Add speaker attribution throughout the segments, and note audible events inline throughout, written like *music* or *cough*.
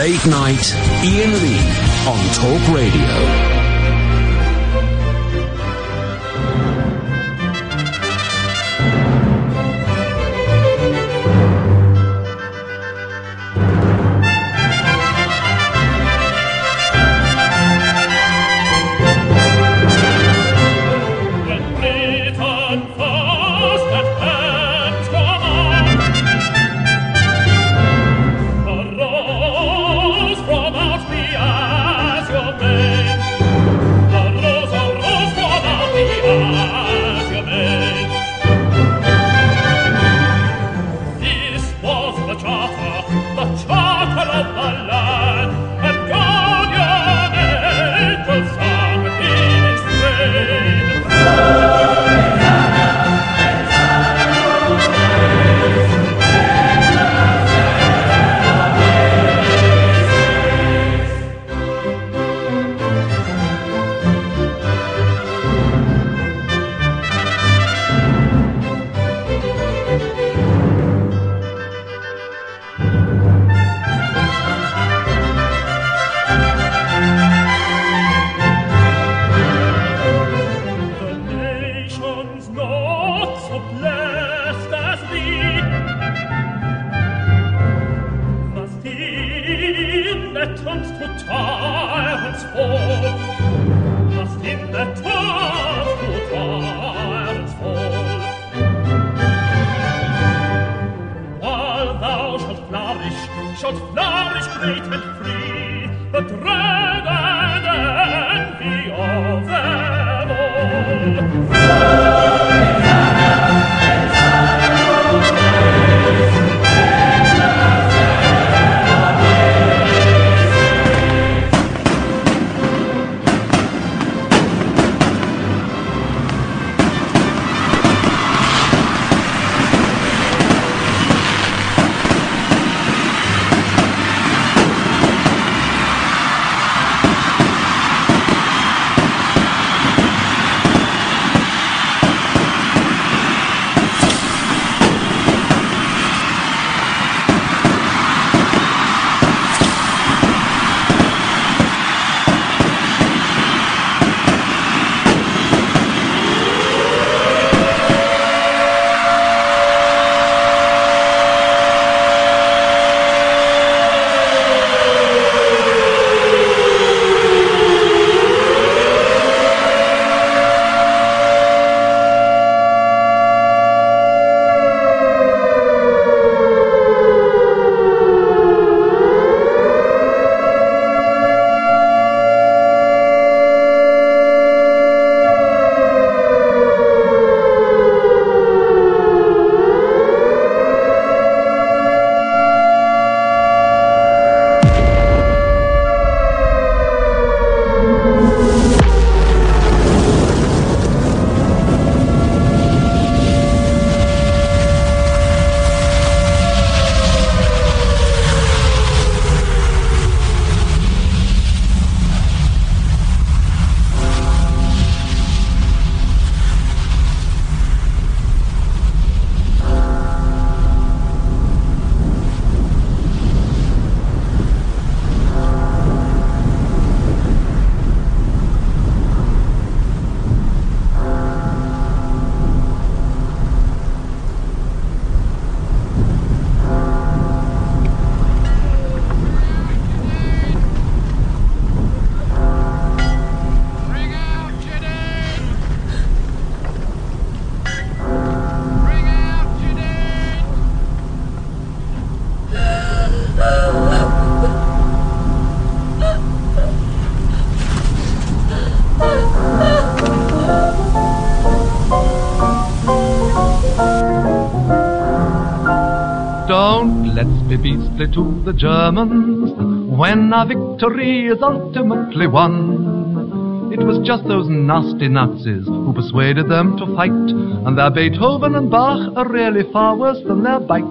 Speaker 1: Late Night Iain Lee on Talk Radio.
Speaker 2: The Germans when our victory is ultimately won. It was just those nasty Nazis who persuaded them to fight, and their Beethoven and Bach are really far worse than their bite.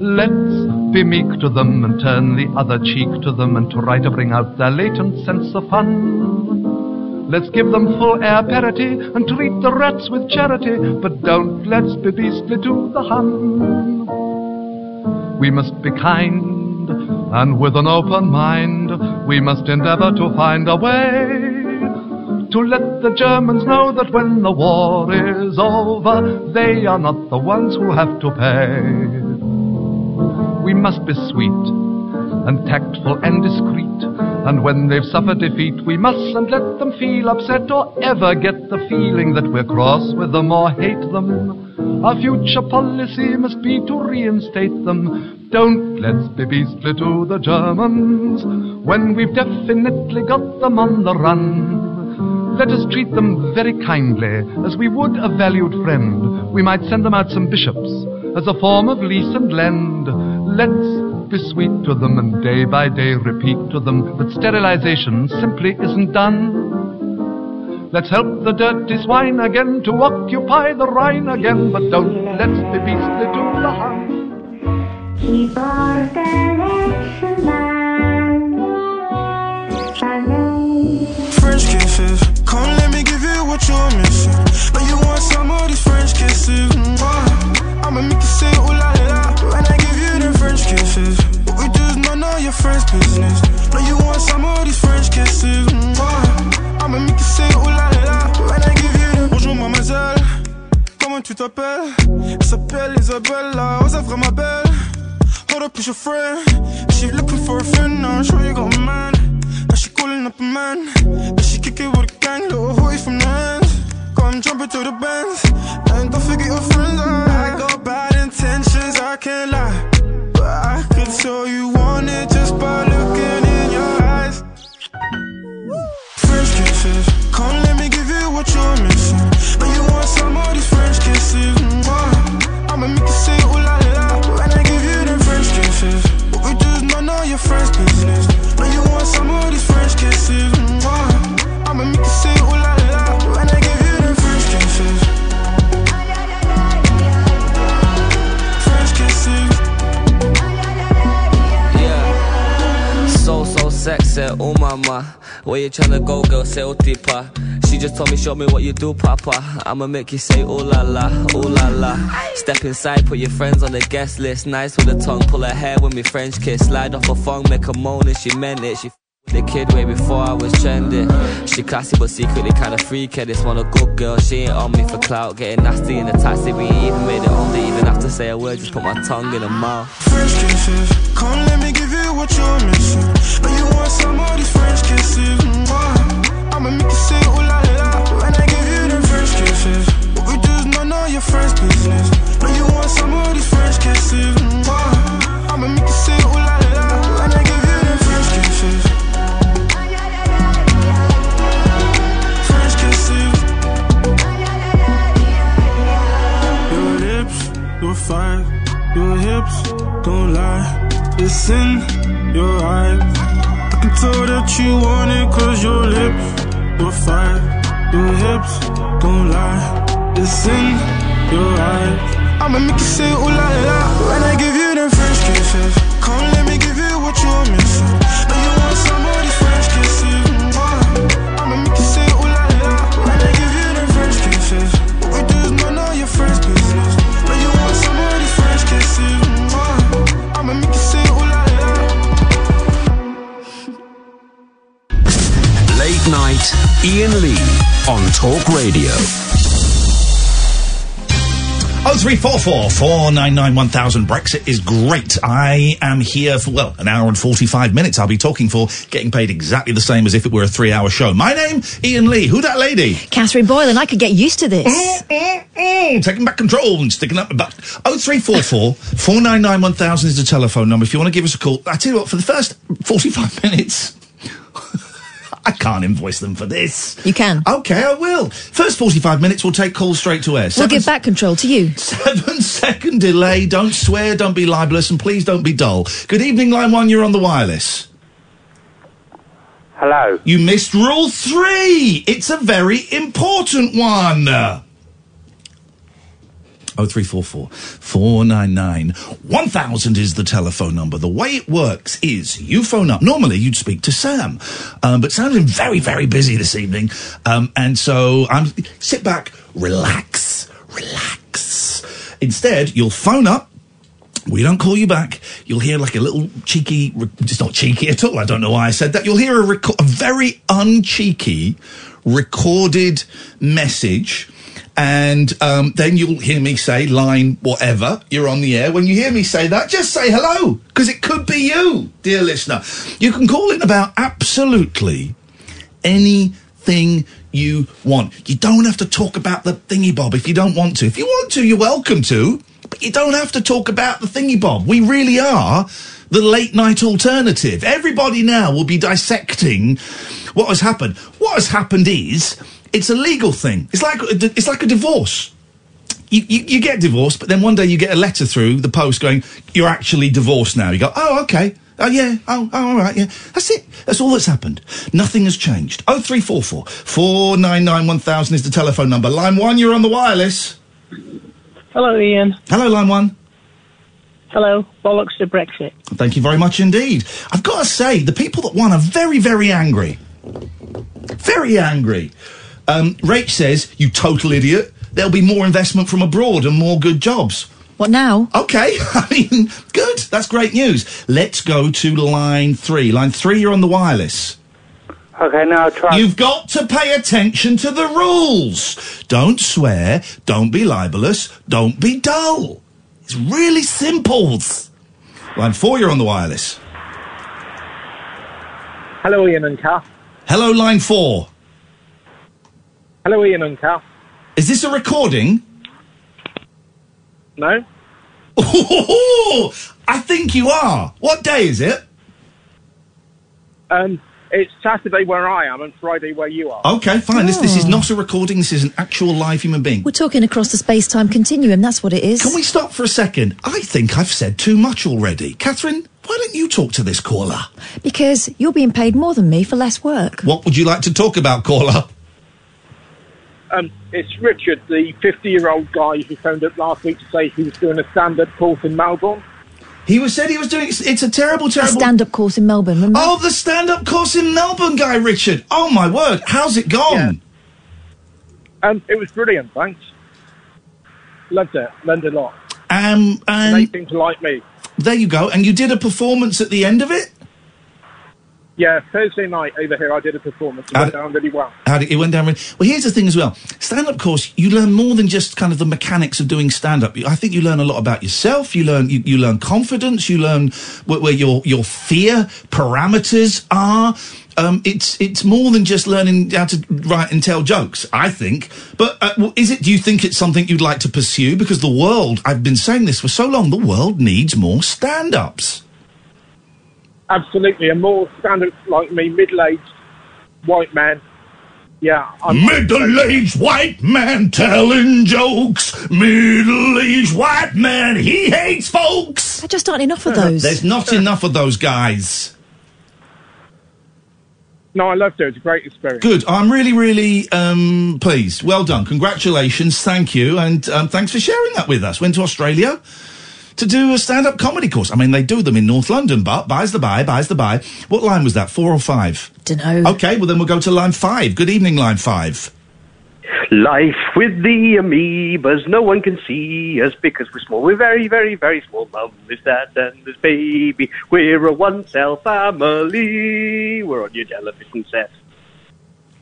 Speaker 2: Let's be meek to them and turn the other cheek to them and try to bring out their latent sense of fun. Let's give them full air parity and treat the rats with charity, but don't let's be beastly to the Hun. We must be kind And with an open mind, we must endeavor to find a way to let the Germans know that when the war is over, they are not the ones who have to pay. We must be sweet and tactful and discreet. And when they've suffered defeat, we mustn't let them feel upset or ever get the feeling that we're cross with them or hate them. Our future policy must be to reinstate them. Don't let's be beastly to the Germans when we've definitely got them on the run. Let us treat them very kindly, as we would a valued friend. We might send them out some bishops as a form of lease and lend. Let's be sweet to them and day by day repeat to them that sterilization simply isn't done. Let's help the dirty swine again to occupy the Rhine again, but don't let's be beastly to the Hun.
Speaker 3: French kisses. Come let me give you what you're missing. But you want some of these French kisses. Mm, I'ma make when I give you them French kisses. What we do none of your friends' business. But you want some of these French kisses. I'ma make I give you them. Bonjour mademoiselle, comment tu t'appelles? Elle s'appelle Isabella, oh ça ma belle. Hold up, it's your friend. She looking for a friend now. I'm sure you got a man. Now she calling up a man. Then she kick it with a gang, little hoodie from the hands. Come jump into the bands. And don't forget your friends. I got bad intentions, I can't lie. But I could tell you want it just by looking in your eyes. French kisses. Come let me give you what you're missing. But you want some of these French kisses. Mm, I'ma make you say ooh la your friends' business. But you want some of these French kisses. Mm, I'ma make you say ooh
Speaker 4: So sexy, oh mama. Where you tryna go, girl? Say oh deeper. She just told me, show me what you do, papa. I'ma make you say oh la la, oh la la. Step inside, put your friends on the guest list. Nice with the tongue, pull her hair with me French kiss. Slide off a phone, make a moan, and she meant it. She the kid way before I was trending. She classy but secretly kinda freaky. This one a good girl, she ain't on me for clout. Getting nasty in the taxi, we ain't even made it home. They even have to say a word, just put my tongue in her mouth.
Speaker 3: French kisses. Come let me give you what you're missing. But you want some of these French kisses. Mm, I'ma make you say ooh la la when I give you them French kisses. What we do is none of your friends' business. But you want some of these French kisses. Mm, I'ma make you say ooh la la when I give you them French kisses. Your fire, your hips, don't lie. It's in your eyes. I can tell that you want it cause your lips, your fire, your hips, don't lie. It's in your eyes. I'ma make you say ooh la la when I give you them French kisses. Come let me give you what you're missing.
Speaker 1: Late night, Iain Lee on Talk Radio.
Speaker 5: 0344 499 1000. Brexit is great. I am here for, well, an hour and 45 minutes. I'll be talking for getting paid exactly the same as if it were a three hour show. My name, Iain Lee. Who that lady?
Speaker 6: Catherine Boyle, and I could get used to this.
Speaker 5: Mm, taking back control and sticking up my butt. 0344 499 1000 is the telephone number. If you want to give us a call, I tell you what, for the first 45 minutes, I can't invoice them for this.
Speaker 6: You can.
Speaker 5: Okay, I will. First 45 minutes, we'll take calls straight to air.
Speaker 6: We'll give back control to you.
Speaker 5: Seven *laughs* second delay. Don't swear, don't be libelous, and please don't be dull. Good evening, line one, you're on the wireless.
Speaker 7: Hello.
Speaker 5: You missed rule three. It's a very important one. 0344 499 1000 is the telephone number. The way it works is you phone up. Normally you'd speak to Sam, um, but Sam's been very, very busy this evening. Um, and so I'm sit back, relax, relax. Instead, you'll phone up We don't call you back. You'll hear like a little cheeky. It's not cheeky at all. I don't know why I said that. You'll hear a, reco- a very uncheeky recorded message. And um, then you'll hear me say line whatever. You're on the air. When you hear me say that, just say hello because it could be you, dear listener. You can call in about absolutely anything you want. You don't have to talk about the thingy bob if you don't want to. If you want to, you're welcome to, but you don't have to talk about the thingy bob. We really are the late night alternative. Everybody now will be dissecting what has happened. What has happened is it's a legal thing. It's like it's like a divorce. You, you, you get divorced, but then one day you get a letter through the post going, "You're actually divorced now." You go, "Oh, okay." Oh yeah, oh, oh all right, yeah. That's it. That's all that's happened. Nothing has changed. Oh three four four four nine nine one thousand is the telephone number. Line one, you're on the wireless.
Speaker 7: Hello, Iain.
Speaker 5: Hello, line one.
Speaker 7: Hello. Bollocks to Brexit.
Speaker 5: Thank you very much indeed. I've got to say, the people that won are very, very angry. Very angry. Um, Rach says, you total idiot. There'll be more investment from abroad and more good jobs.
Speaker 6: What now?
Speaker 5: Okay, *laughs* I mean, good. That's great news. Let's go to line three. Line three, you're on the wireless.
Speaker 8: Okay, now try.
Speaker 5: You've got to pay attention to the rules. Don't swear, don't be libelous, don't be dull. It's really simple. Line four, you're on the wireless.
Speaker 7: Hello, Iain and Kath.
Speaker 5: Hello, line four.
Speaker 7: Hello, Iain and Kath.
Speaker 5: Is this a recording?
Speaker 7: No?
Speaker 5: Oh, *laughs* I think you are. What day is it?
Speaker 7: Um, it's Saturday where I am and Friday where you are.
Speaker 5: Okay, fine. This, this is
Speaker 6: Oh.
Speaker 5: not a recording. This is an actual live human being.
Speaker 6: We're talking across the space-time continuum. That's what it is.
Speaker 5: Can we stop for a second? I think I've said too much already. Catherine, why don't you talk to this caller?
Speaker 6: Because you're being paid more than me for less work.
Speaker 5: What would you like to talk about, caller?
Speaker 7: Um, it's Richard, the 50-year-old guy who phoned up last week to say he was doing a stand up course in Melbourne.
Speaker 5: He was said he was doing. It's a terrible,
Speaker 6: A
Speaker 5: terrible.
Speaker 6: stand-up course in Melbourne. Remember?
Speaker 5: oh, the stand-up course in Melbourne, guy Richard. Oh my word, how's it gone?
Speaker 7: Um, it was brilliant, thanks. Loved it. Learned a lot.
Speaker 5: Um,
Speaker 7: And they
Speaker 5: and
Speaker 7: seem to like me.
Speaker 5: there you go. And you did a performance at the end of it.
Speaker 7: Yeah, Thursday night over here I did a performance. It went down really well.
Speaker 5: How did, it went down. really- Well, here's the thing as well. Stand-up course, you learn more than just kind of the mechanics of doing stand-up. I think you learn a lot about yourself. You learn you, you learn confidence. You learn where, where your your fear parameters are. Um, it's it's more than just learning how to write and tell jokes. I think. But uh, is it? Do you think it's something you'd like to pursue? Because the world, I've been saying this for so long, the world needs more stand-ups.
Speaker 7: Absolutely. A more standard like me, middle-aged white man. Yeah. I'm
Speaker 5: Middle-aged white man telling jokes. Middle-aged white man, he hates folks.
Speaker 6: There just aren't enough of those.
Speaker 5: There's not enough of those guys.
Speaker 7: No, I loved it. It was a great experience.
Speaker 5: Good. I'm really, really um, pleased. Well done. Congratulations. Thank you. And um, thanks for sharing that with us. Went to Australia to do a stand-up comedy course. I mean, they do them in North London, but buys the buy, buys the buy. What line was that? Four or five?
Speaker 6: Dunno.
Speaker 5: Okay, well then we'll go to line five. Good evening, line five.
Speaker 8: Life with the amoebas, no one can see us because we're small. We're very, very, very small. Mum is dad and there's baby. We're a one-cell family. We're on your television set.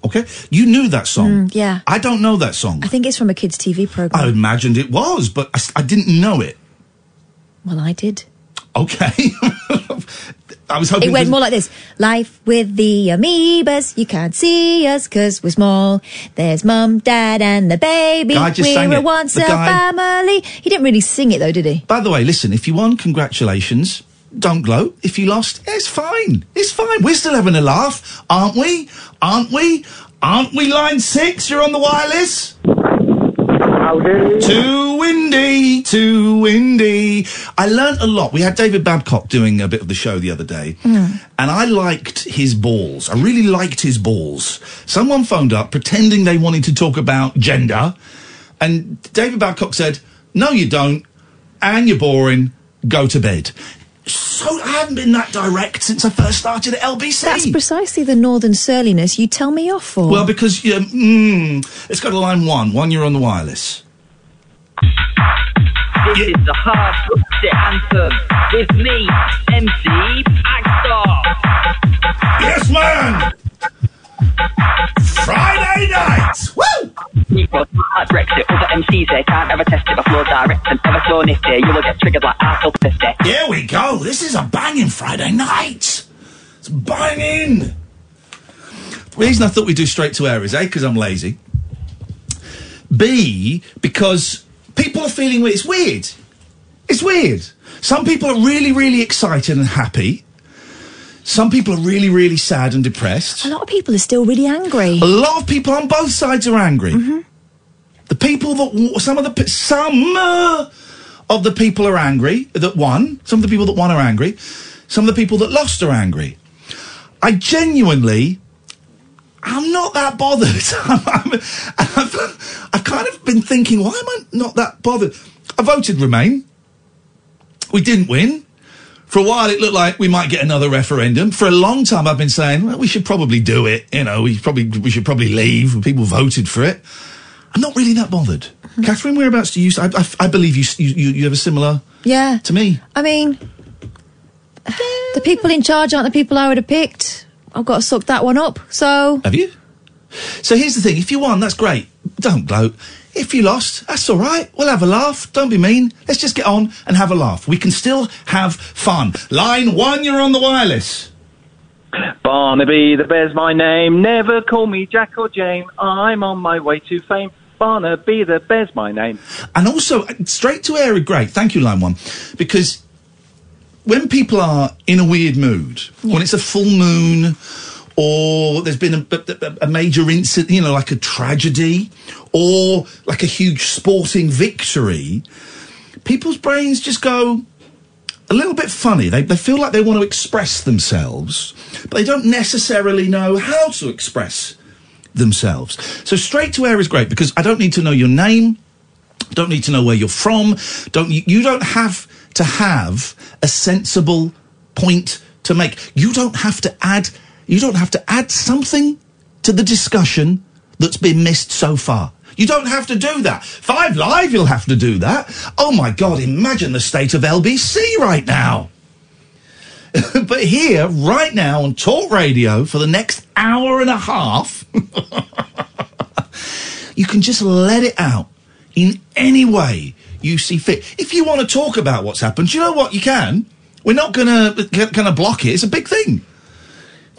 Speaker 5: Okay, you knew that song.
Speaker 6: Mm, yeah.
Speaker 5: I don't know that song.
Speaker 6: I think it's from a kids' TV program.
Speaker 5: I imagined it was, but I didn't know it.
Speaker 6: Well, I did.
Speaker 5: Okay. *laughs* I was hoping.
Speaker 6: It went more like this. Life with the amoebas. You can't see us 'cause we're small. There's mum, dad, and the baby.
Speaker 5: Guy just
Speaker 6: we're
Speaker 5: sang
Speaker 6: a
Speaker 5: it.
Speaker 6: one
Speaker 5: The
Speaker 6: cell
Speaker 5: guy-
Speaker 6: family. He didn't really sing it though, did he?
Speaker 5: By the way, listen, if you won, congratulations. Don't gloat. If you lost, it's fine. It's fine. We're still having a laugh, aren't we? Aren't we? Aren't we line six? You're on the wireless? Too windy, too windy. I learnt a lot. We had David Babcock doing a bit of the show the other day, hmm. and I liked his balls. I really liked his balls. Someone phoned up pretending they wanted to talk about gender, and David Babcock said, No, you don't, and you're boring, go to bed. So I haven't been that direct since I first started at LBC.
Speaker 6: That's precisely the northern surliness you tell me off for.
Speaker 5: Well, because yeah, mm, let's go to line one. One, you're on the wireless.
Speaker 8: This is the heart.
Speaker 9: Brexit anthem with me, MC Bagstar.
Speaker 5: Yes, man! Friday night! Woo!
Speaker 9: People like Brexit, other MCs they can't ever test it before direct and ever so nifty. You will get triggered like Arsehole Pisty.
Speaker 5: Here we go. This is a banging Friday night. It's banging. The reason I thought we'd do straight to air is A, because I'm lazy. B, because people are feeling weird. It's weird. It's weird. Some people are really, really excited and happy. Some people are really, really sad and depressed.
Speaker 6: A lot of people are still really angry.
Speaker 5: A lot of people on both sides are angry. The people that some of the some uh, of the people are angry that won. Some of the people that won are angry. Some of the people that lost are angry. I genuinely, I'm not that bothered. *laughs* I've, I've kind of been thinking, why am I not that bothered? I voted Remain. We didn't win. For a while, it looked like we might get another referendum. For a long time, I've been saying, well, we should probably do it. You know, we probably we should probably leave. People voted for it. I'm not really that bothered. Hmm. Catherine, whereabouts do you? I, I, I believe you, you you you have a similar
Speaker 6: Yeah.
Speaker 5: to me.
Speaker 6: I mean, the people in charge aren't the people I would have picked. I've got to suck that one up. So,
Speaker 5: Have you? So here's the thing: if you won, that's great. Don't gloat. If you lost, that's all right. We'll have a laugh. Don't be mean. Let's just get on and have a laugh. We can still have fun. Line one, you're on the wireless.
Speaker 10: Barnaby, the bear's my name. Never call me Jack or Jane. I'm on my way to fame. Barnaby, the bear's my name.
Speaker 5: And also, uh, straight to air are great. Thank you, line one, because when people are in a weird mood, when it's a full moon, or there's been a, a, major incident, you know, like a tragedy, or like a huge sporting victory, people's brains just go a little bit funny. They, they feel like they want to express themselves, but they don't necessarily know how to express themselves. So straight to air is great because I don't need to know your name, don't need to know where you're from, don't you, you don't have to have a sensible point to make. You don't have to add you don't have to add something to the discussion that's been missed so far. You don't have to do that. Five Live, you'll have to do that. Oh my God, imagine the state of LBC right now. *laughs* but here, right now, on Talk Radio for the next hour and a half, *laughs* you can just let it out in any way you see fit. If you want to talk about what's happened, you know what? You can. We're not going to block it. It's a big thing.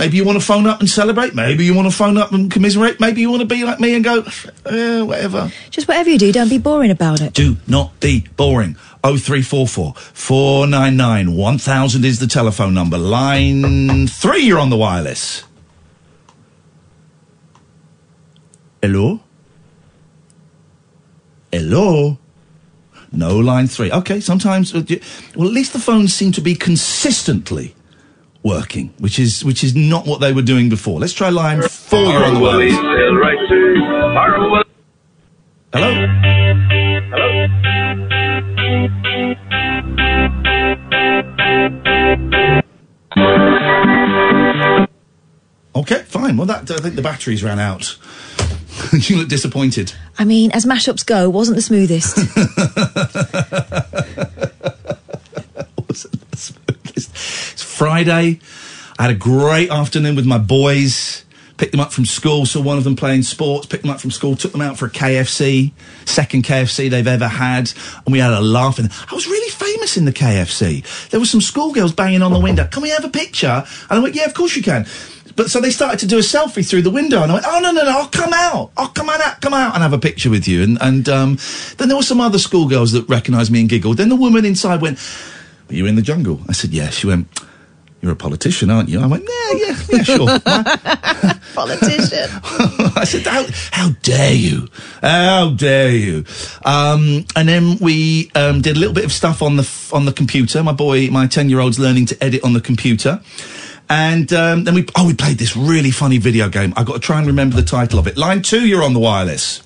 Speaker 5: Maybe you want to phone up and celebrate. Maybe you want to phone up and commiserate. Maybe you want to be like me and go, eh, whatever.
Speaker 6: just whatever you do, don't be boring about it.
Speaker 5: Do not be boring. 0344 499 1000 is the telephone number. Line three, you're on the wireless. Hello? Hello? No, line three. Okay, sometimes, uh, well, at least the phones seem to be consistently working, which is which is not what they were doing before. Let's try line four. You're on the wireless. Hello? Okay, fine. Well, that I think the batteries ran out. *laughs* you look disappointed.
Speaker 6: I mean, as mashups go, wasn't the smoothest. *laughs* *laughs*
Speaker 5: It's Friday. I had a great afternoon with my boys. Picked them up from school, saw one of them playing sports, picked them up from school, took them out for a KFC, second KFC they've ever had, and we had a laugh. And I was really famous in the KFC. There were some schoolgirls banging on the window. Can we have a picture? And I went, yeah, of course you can. But so they started to do a selfie through the window, and I went, "Oh no, no, no! I'll come out! I'll come on out, come out and have a picture with you." And and um, then there were some other schoolgirls that recognised me and giggled. Then the woman inside went, "Are you in the jungle?" I said, "Yeah." She went, "You're a politician, aren't you?" I went, "Yeah, yeah, yeah, sure." *laughs* *laughs*
Speaker 6: Politician. *laughs*
Speaker 5: I said, how, how dare you? How dare you? Um, and then we um, did a little bit of stuff on the on the computer. My boy, my ten year old's learning to edit on the computer. And um, then we oh we played this really funny video game. I've got to try and remember the title of it. Line two, you're on the wireless.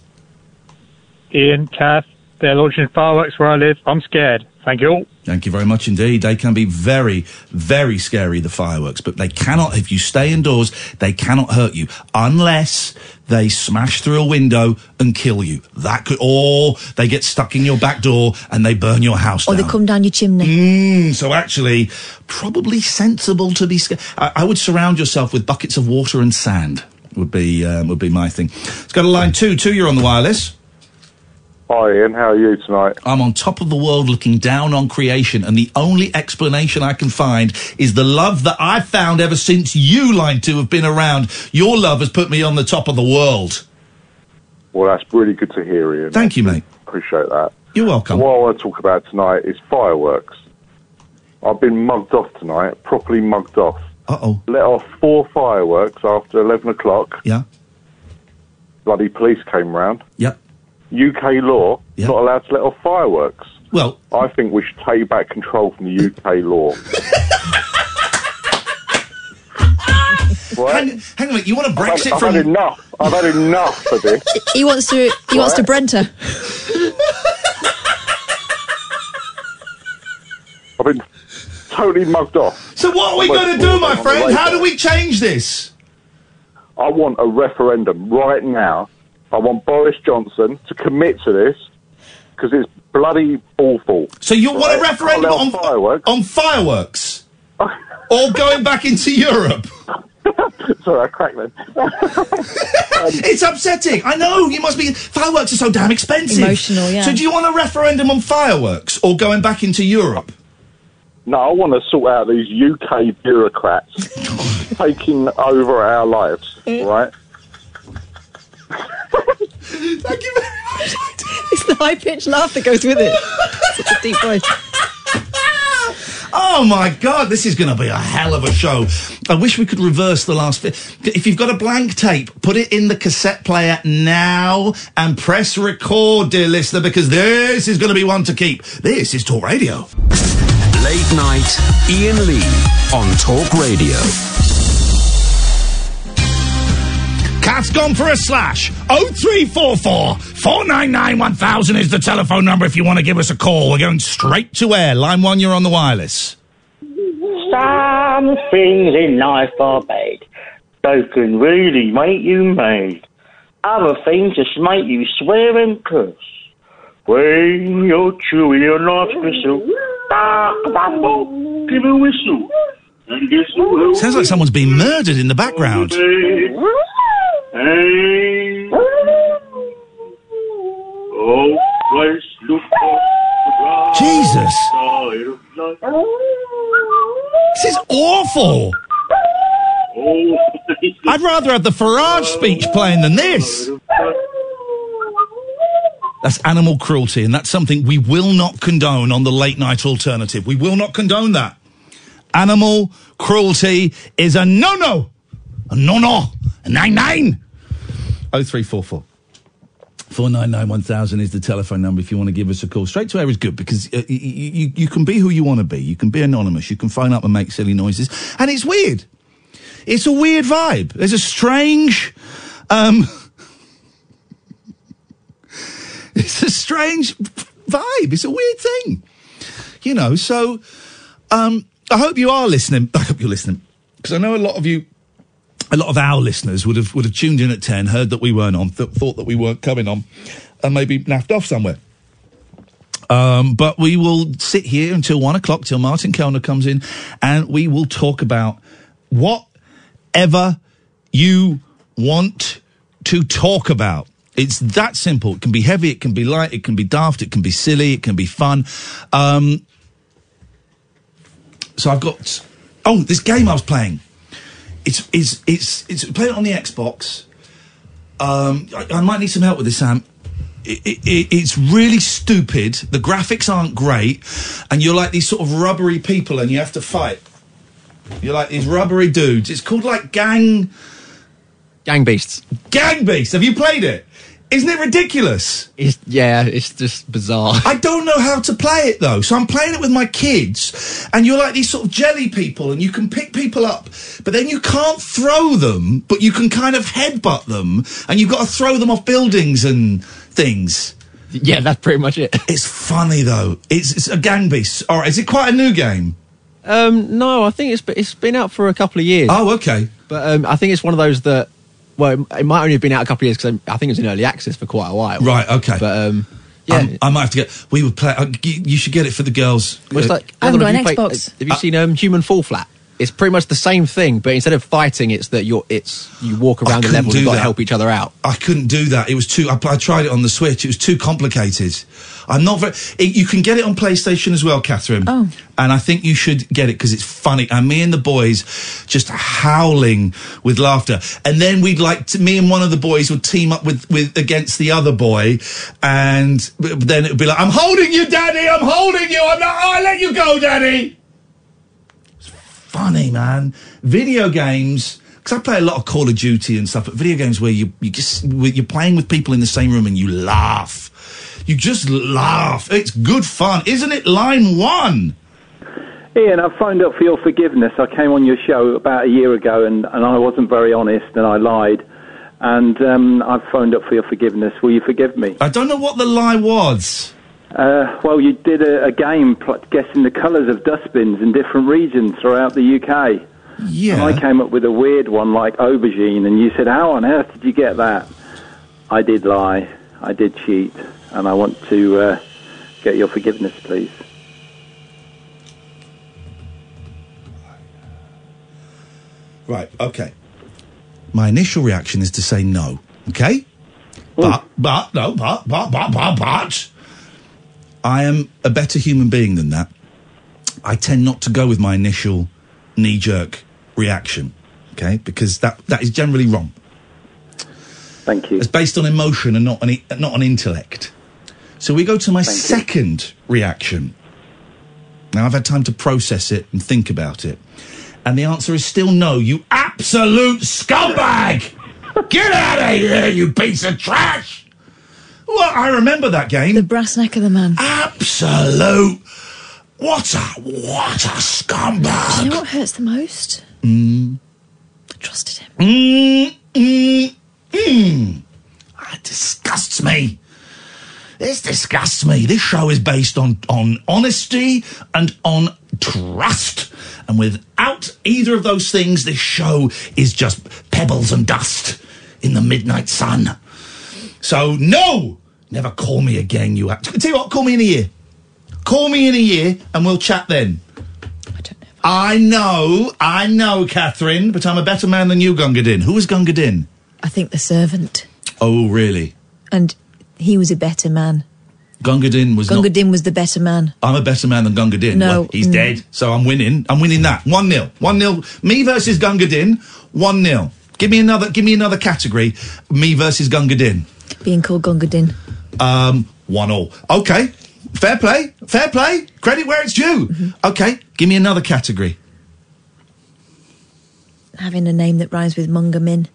Speaker 11: Iain, Kath, they're launching fireworks where I live. I'm scared. Thank you.
Speaker 5: Thank you very much indeed. They can be very, very scary, the fireworks, but they cannot, if you stay indoors, they cannot hurt you unless they smash through a window and kill you. That could, or they get stuck in your back door and they burn your house
Speaker 6: Or
Speaker 5: down.
Speaker 6: they come down your chimney.
Speaker 5: Mm, so actually, probably sensible to be scared. I, I would surround yourself with buckets of water and sand. Would be um, would be my thing. Let's go to line two. Two, you're on the wireless.
Speaker 11: Hi Iain, how are you tonight?
Speaker 5: I'm on top of the world looking down on creation, and the only explanation I can find is the love that I've found ever since you, line two, have been around. Your love has put me on the top of the world.
Speaker 11: Well, that's really good to hear, Iain.
Speaker 5: Thank you, mate.
Speaker 11: Appreciate that.
Speaker 5: You're welcome.
Speaker 11: What I want to talk about tonight is fireworks. I've been mugged off tonight, properly mugged off.
Speaker 5: Uh oh.
Speaker 11: Let off four fireworks after 11 o'clock.
Speaker 5: Yeah.
Speaker 11: Bloody police came round.
Speaker 5: Yep.
Speaker 11: UK law, not allowed to let off fireworks.
Speaker 5: Well,
Speaker 11: I think we should take back control from the UK law. *laughs*
Speaker 5: Hang, hang on a minute. You want a
Speaker 11: I've had,
Speaker 5: Brexit
Speaker 11: I've
Speaker 5: from?
Speaker 11: had enough. I've had enough of this. *laughs*
Speaker 6: He wants to. He wants to
Speaker 11: Right.
Speaker 6: Brent her.
Speaker 11: I've been totally mugged off.
Speaker 5: So what are we going to do, my friend? How do we change this?
Speaker 11: I want a referendum right now. I want Boris Johnson to commit to this because it's bloody awful.
Speaker 5: So you want a referendum on
Speaker 11: fireworks?
Speaker 5: on fireworks, *laughs* or going back into Europe? *laughs*
Speaker 11: Sorry, I cracked then. *laughs*
Speaker 5: Um, it's upsetting. I know. You must be. Fireworks are so damn expensive.
Speaker 6: Emotional, yeah.
Speaker 5: So do you want a referendum on fireworks or going back into Europe?
Speaker 11: No, I want to sort out these UK bureaucrats taking over our lives, mm. right?
Speaker 6: It's the high pitched laugh that goes with it. Such a deep voice.
Speaker 5: Oh my God, this is going to be a hell of a show. I wish we could reverse the last. Fi- if you've got a blank tape, put it in the cassette player now and press record, dear listener, because this is going to be one to keep. This is Talk Radio.
Speaker 1: Late night, Iain Lee on Talk Radio.
Speaker 5: Cat's gone for a slash. 0344 499 1000 is the telephone number if you want to give us a call. We're going straight to air. Line one, you're on the wireless.
Speaker 12: Some things in life are bad. They can really make you mad. Other things just make you swear and curse. When you're chewing your life's gristle, give a whistle.
Speaker 5: Sounds like someone's been murdered in the background.
Speaker 12: On
Speaker 5: Jesus. This is awful. I'd rather have the Farage speech playing than this. That's animal cruelty, and that's something we will not condone on the late night alternative. We will not condone that. Animal cruelty is a no no. A no no. A nine nine. 0344 499 1000 is the telephone number if you want to give us a call. Straight to air is good because uh, you, you, you can be who you want to be. You can be anonymous. You can phone up and make silly noises. And it's weird. It's a weird vibe. There's a strange. Um, *laughs* it's a strange vibe. It's a weird thing. You know, so um, I hope you are listening. I hope you're listening because I know a lot of you a lot of our listeners would have would have tuned in at ten, heard that we weren't on, th- thought that we weren't coming on, and maybe naffed off somewhere. Um, but we will sit here until one o'clock till Martin Kelner comes in, and we will talk about whatever you want to talk about. It's that simple. It can be heavy, it can be light, it can be daft, it can be silly, it can be fun. Um, so I've got oh this game I was playing. It's it's it's it's playing it on the Xbox. Um, I, I might need some help with this, Sam. It, it, it, it's really stupid. The graphics aren't great, and you're like these sort of rubbery people, and you have to fight. You're like these rubbery dudes. It's called like Gang.
Speaker 13: Gang Beasts.
Speaker 5: Gang Beasts. Have you played it? Isn't it ridiculous?
Speaker 13: It's, yeah, it's just bizarre.
Speaker 5: I don't know how to play it though, so I'm playing it with my kids, and you're like these sort of jelly people, and you can pick people up, but then you can't throw them, but you can kind of headbutt them, and you've got to throw them off buildings and things.
Speaker 13: Yeah, that's pretty much it.
Speaker 5: It's funny though. It's, it's a gang beast. All right, is it quite a new game?
Speaker 13: Um, no, I think it's it's been out for a couple of years.
Speaker 5: Oh, okay.
Speaker 13: But um, I think it's one of those that, well, it- it might only have been out a couple of years because I think it was in early access for quite a while.
Speaker 5: Right. Okay.
Speaker 13: But um, yeah,
Speaker 5: Um, I might have to get. We would play. Uh, you, you should get it for the girls.
Speaker 13: well, it's
Speaker 5: Uh,
Speaker 13: like
Speaker 6: I haven't
Speaker 13: don't
Speaker 6: got an
Speaker 13: you play-
Speaker 6: Xbox.
Speaker 13: have you seen um, Human Fall Flat? It's pretty much the same thing, but instead of fighting, it's that you're it's you walk around the level and you've got to help each other out.
Speaker 5: I couldn't do that. It was too. I, I tried it on the Switch. It was too complicated. I'm not very. It, you can get it on PlayStation as well, Catherine.
Speaker 6: Oh.
Speaker 5: And I think you should get it because it's funny. And me and the boys just howling with laughter. And then we'd like to, me and one of the boys would team up with, with against the other boy. And then it would be like, I'm holding you, daddy. I'm holding you. I'm not, I'll let you go, daddy. Man. Video games. Because I play a lot of Call of Duty and stuff, but video games where you you just you're playing with people in the same room and you laugh, you just laugh. It's good fun, isn't it? Line one.
Speaker 10: Iain, I phoned up for your forgiveness. I came on your show about a year ago and, and I wasn't very honest and I lied. And um, I've phoned up for your forgiveness. Will you forgive me?
Speaker 5: I don't know what the lie was.
Speaker 10: Uh, well, you did a, a game guessing the colours of dustbins in different regions throughout the UK.
Speaker 5: Yeah.
Speaker 10: And I came up with a weird one like aubergine, and you said, How on earth did you get that? I did lie. I did cheat. And I want to uh, get your forgiveness, please.
Speaker 5: Right. Okay. My initial reaction is to say no. Okay. But but no but but but but but I am a better human being than that. I tend not to go with my initial knee jerk reaction. Okay, because that that is generally wrong.
Speaker 10: Thank you.
Speaker 5: It's based on emotion and not on not on intellect. So we go to my
Speaker 10: Thank you.
Speaker 5: second reaction. Now I've had time to process it and think about it, and the answer is still no. You absolute scumbag! Get out of here, you piece of trash! Well, I remember that game.
Speaker 6: The brass neck of the man.
Speaker 5: Absolute. What a what a scumbag!
Speaker 6: Do you know what hurts the most?
Speaker 5: Mm.
Speaker 6: I trusted him.
Speaker 5: Mm, mm, mm. That disgusts me. This disgusts me. This show is based on, on honesty and on trust. And without either of those things, this show is just pebbles and dust in the midnight sun. So, no! Never call me again, you. Act- Tell you what, call me in a year. Call me in a year and we'll chat then. I don't know. I know, I know, Catherine, but I'm a better man than you, Gunga Din. Who was Gunga Din?
Speaker 6: I think the servant.
Speaker 5: Oh, really?
Speaker 6: And he was a better man.
Speaker 5: Gunga Din was
Speaker 6: Gunga
Speaker 5: not.
Speaker 6: Din was the better man.
Speaker 5: I'm a better man than Gunga Din.
Speaker 6: No,
Speaker 5: Well, he's
Speaker 6: mm.
Speaker 5: dead, so I'm winning. I'm winning that. 1 0. 1 0. Me versus Gunga Din, 1 0. Give me another give me another category. Me versus Gunga Din.
Speaker 6: Being called Gunga Din.
Speaker 5: Um, 1 all. Okay. Fair play. Fair play. Credit where it's due.
Speaker 6: Mm-hmm.
Speaker 5: Okay. Give me another category.
Speaker 6: Having a name that rhymes with Munga Min.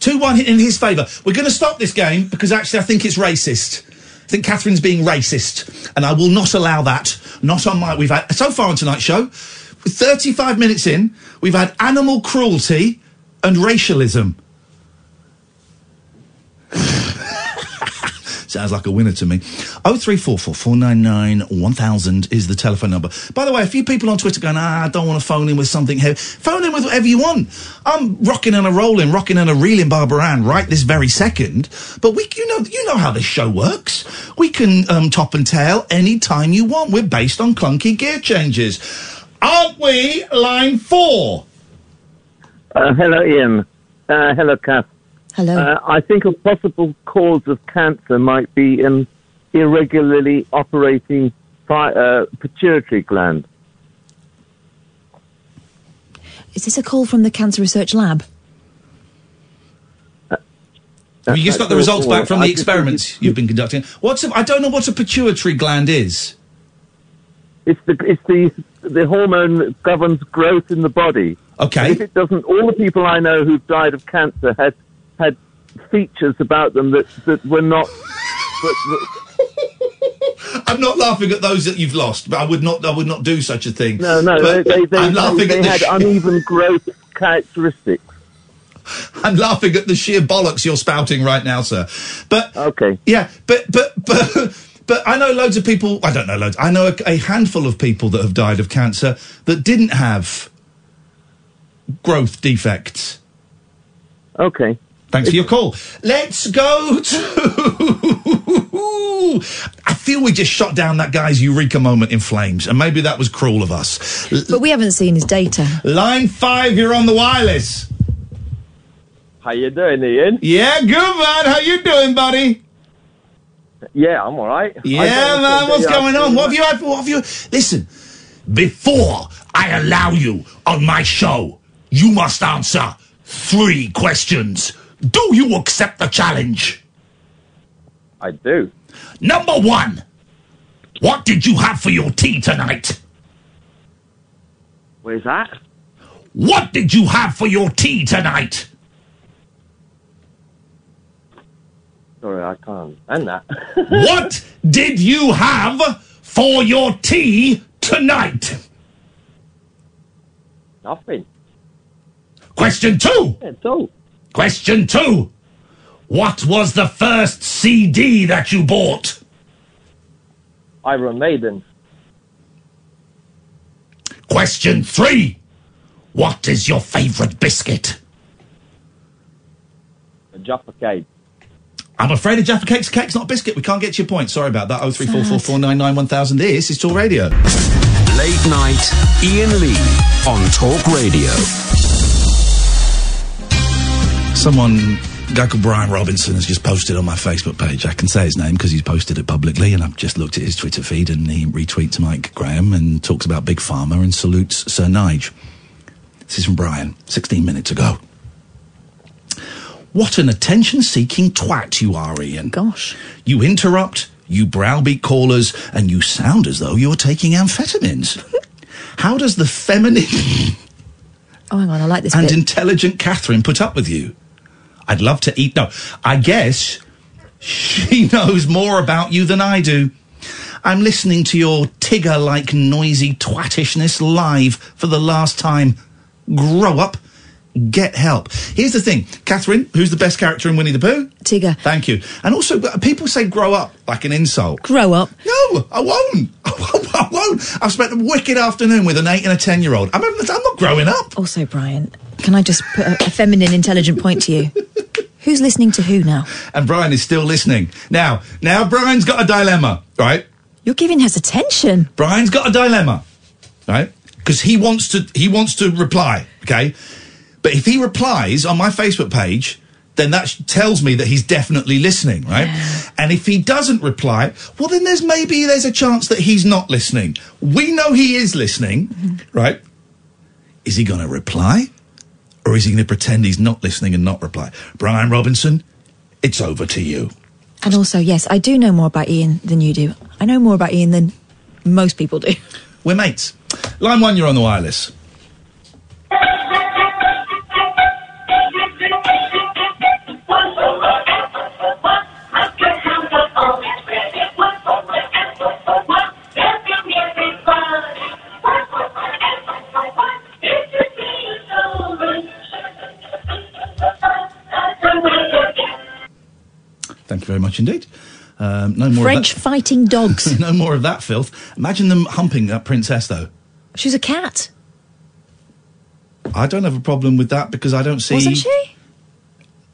Speaker 5: 2 1 in his favour. We're going to stop this game because actually I think it's racist. I think Catherine's being racist, and I will not allow that. Not on my. We've had so far on tonight's show, 35 minutes in, we've had animal cruelty and racialism. Sounds like a winner to me. 0344 499 1000 is the telephone number. By the way, a few people on Twitter going, ah, I don't want to phone in with something heavy. Phone in with whatever you want. I'm rocking and a rolling, rocking and a reeling Barbara Ann right this very second. But we, you know, you know how this show works. We can um, top and tail any time you want. We're based on clunky gear changes. Aren't we? Line four.
Speaker 14: Uh, hello, Iain. Uh, hello, Kath.
Speaker 6: Hello.
Speaker 14: Uh, I think a possible cause of cancer might be an irregularly operating fi- uh, pituitary gland.
Speaker 6: Is this a call from the Cancer Research Lab?
Speaker 5: Have you just got the results
Speaker 14: all-
Speaker 5: back from the
Speaker 14: just
Speaker 5: experiments you've been conducting? What's a, I don't know what a pituitary gland is.
Speaker 14: It's the it's the the hormone that governs growth in the body.
Speaker 5: Okay.
Speaker 14: And if it doesn't, all the people I know who've died of cancer had had features about them that that were not. *laughs*
Speaker 5: I'm not laughing at those that you've lost, but I would not. I would not do such a thing.
Speaker 14: no, no,
Speaker 5: But
Speaker 14: they they, they,
Speaker 5: I'm laughing
Speaker 14: they
Speaker 5: at the
Speaker 14: had
Speaker 5: sh-
Speaker 14: uneven growth characteristics. *laughs*
Speaker 5: I'm laughing at the sheer bollocks you're spouting right now, sir. But
Speaker 14: okay,
Speaker 5: yeah, but but *laughs* but. But I know loads of people. I don't know loads. I know a, a handful of people that have died of cancer that didn't have growth defects.
Speaker 14: Okay.
Speaker 5: Thanks for your call. Let's go to. I feel we just shot down that guy's eureka moment in flames, and maybe that was cruel of us.
Speaker 6: But we haven't seen his data.
Speaker 5: Line five, you're on the wireless.
Speaker 14: How you doing, Iain?
Speaker 5: Yeah, good man. How you doing, buddy?
Speaker 14: Yeah, I'm all right.
Speaker 5: Yeah, man. What's going on? What have you had? What have you? Listen, before I allow you on my show, you must answer three questions. Do you accept the challenge?
Speaker 14: I do.
Speaker 5: Number one, what did you have for your tea tonight?
Speaker 14: Where's that?
Speaker 5: What did you have for your tea tonight?
Speaker 14: Sorry, I can't understand that. *laughs*
Speaker 5: what did you have for your tea tonight?
Speaker 14: Nothing.
Speaker 5: Question two.
Speaker 14: Yeah, so.
Speaker 5: Question two. What was the first CD that you bought?
Speaker 14: Iron Maiden.
Speaker 5: Question three. What is your favourite biscuit?
Speaker 14: A Jaffa cake.
Speaker 5: I'm afraid a Jaffa cake's a cake's not a biscuit. We can't get to your point. Sorry about that. Oh three four four four nine nine one thousand. This is Talk Radio.
Speaker 1: Late night, Iain Lee on Talk Radio.
Speaker 5: Someone, a guy called Brian Robinson, has just posted on my Facebook page. I can say his name because he's posted it publicly, and I've just looked at his Twitter feed, and he retweets Mike Graham and talks about Big Pharma and salutes Sir Nige. This is from Brian, 16 minutes ago. What an attention-seeking twat you are, Iain.
Speaker 6: Gosh.
Speaker 5: You interrupt, you browbeat callers, and you sound as though you're taking amphetamines. *laughs* How does the feminine
Speaker 6: Oh, hang on. I like this
Speaker 5: and
Speaker 6: bit.
Speaker 5: intelligent Catherine put up with you? I'd love to eat. No, I guess she *laughs* knows more about you than I do. I'm listening to your Tigger like noisy twattishness live for the last time. Grow up. Get help. Here's the thing, Catherine, who's the best character in Winnie the Pooh?
Speaker 6: Tigger.
Speaker 5: Thank you. And also, uh, people say grow up like an insult.
Speaker 6: Grow up.
Speaker 5: No, I won't. *laughs* I won't. I've spent a wicked afternoon with an eight and a ten year old. I'm, I'm not growing up.
Speaker 6: Also, Brian, can I just put a, a feminine, intelligent point to you? *laughs* Who's listening to who now?
Speaker 5: And Brian is still listening. Now, now Brian's got a dilemma, right?
Speaker 6: You're giving us attention.
Speaker 5: Brian's got a dilemma, right? Because he wants to he wants to reply, okay? But if he replies on my Facebook page, then that tells me that he's definitely listening, right? And if he doesn't reply, well, then there's maybe there's a chance that he's not listening. We know he is listening, mm-hmm. right? Is he going to reply, or is he going to pretend he's not listening and not reply? Brian Robinson, it's over to you.
Speaker 6: And also, yes, I do know more about Iain than you do. I know more about Iain than most people do.
Speaker 5: We're mates. Line one, you're on the wireless. Thank you very much indeed. Um, no more
Speaker 6: French *laughs* fighting dogs. *laughs*
Speaker 5: no more of that filth. Imagine them humping that princess, though.
Speaker 6: She's a cat,
Speaker 5: I don't have a problem with that because I don't see.
Speaker 6: wasn't she?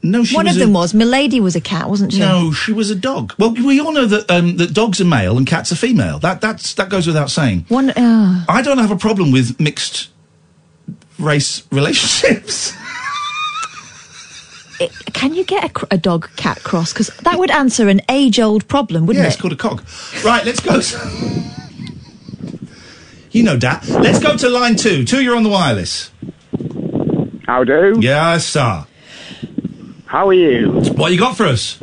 Speaker 5: No, she
Speaker 6: One
Speaker 5: was
Speaker 6: of
Speaker 5: a-
Speaker 6: them was. Milady was a cat, wasn't she?
Speaker 5: No, she was a dog. Well, we all know that um, that dogs are male and cats are female. That that's that goes without saying.
Speaker 6: One. Uh,
Speaker 5: I don't have a problem with mixed race relationships. *laughs*
Speaker 6: it- can you get a, a dog cat cross? Because that would answer an age old problem, wouldn't
Speaker 5: yeah,
Speaker 6: it?
Speaker 5: it's called a cog. Right, let's go. you know that. Let's go to line two. Two, you're on the wireless.
Speaker 15: How do?
Speaker 5: Yes, sir.
Speaker 15: How are you?
Speaker 5: What you got for us?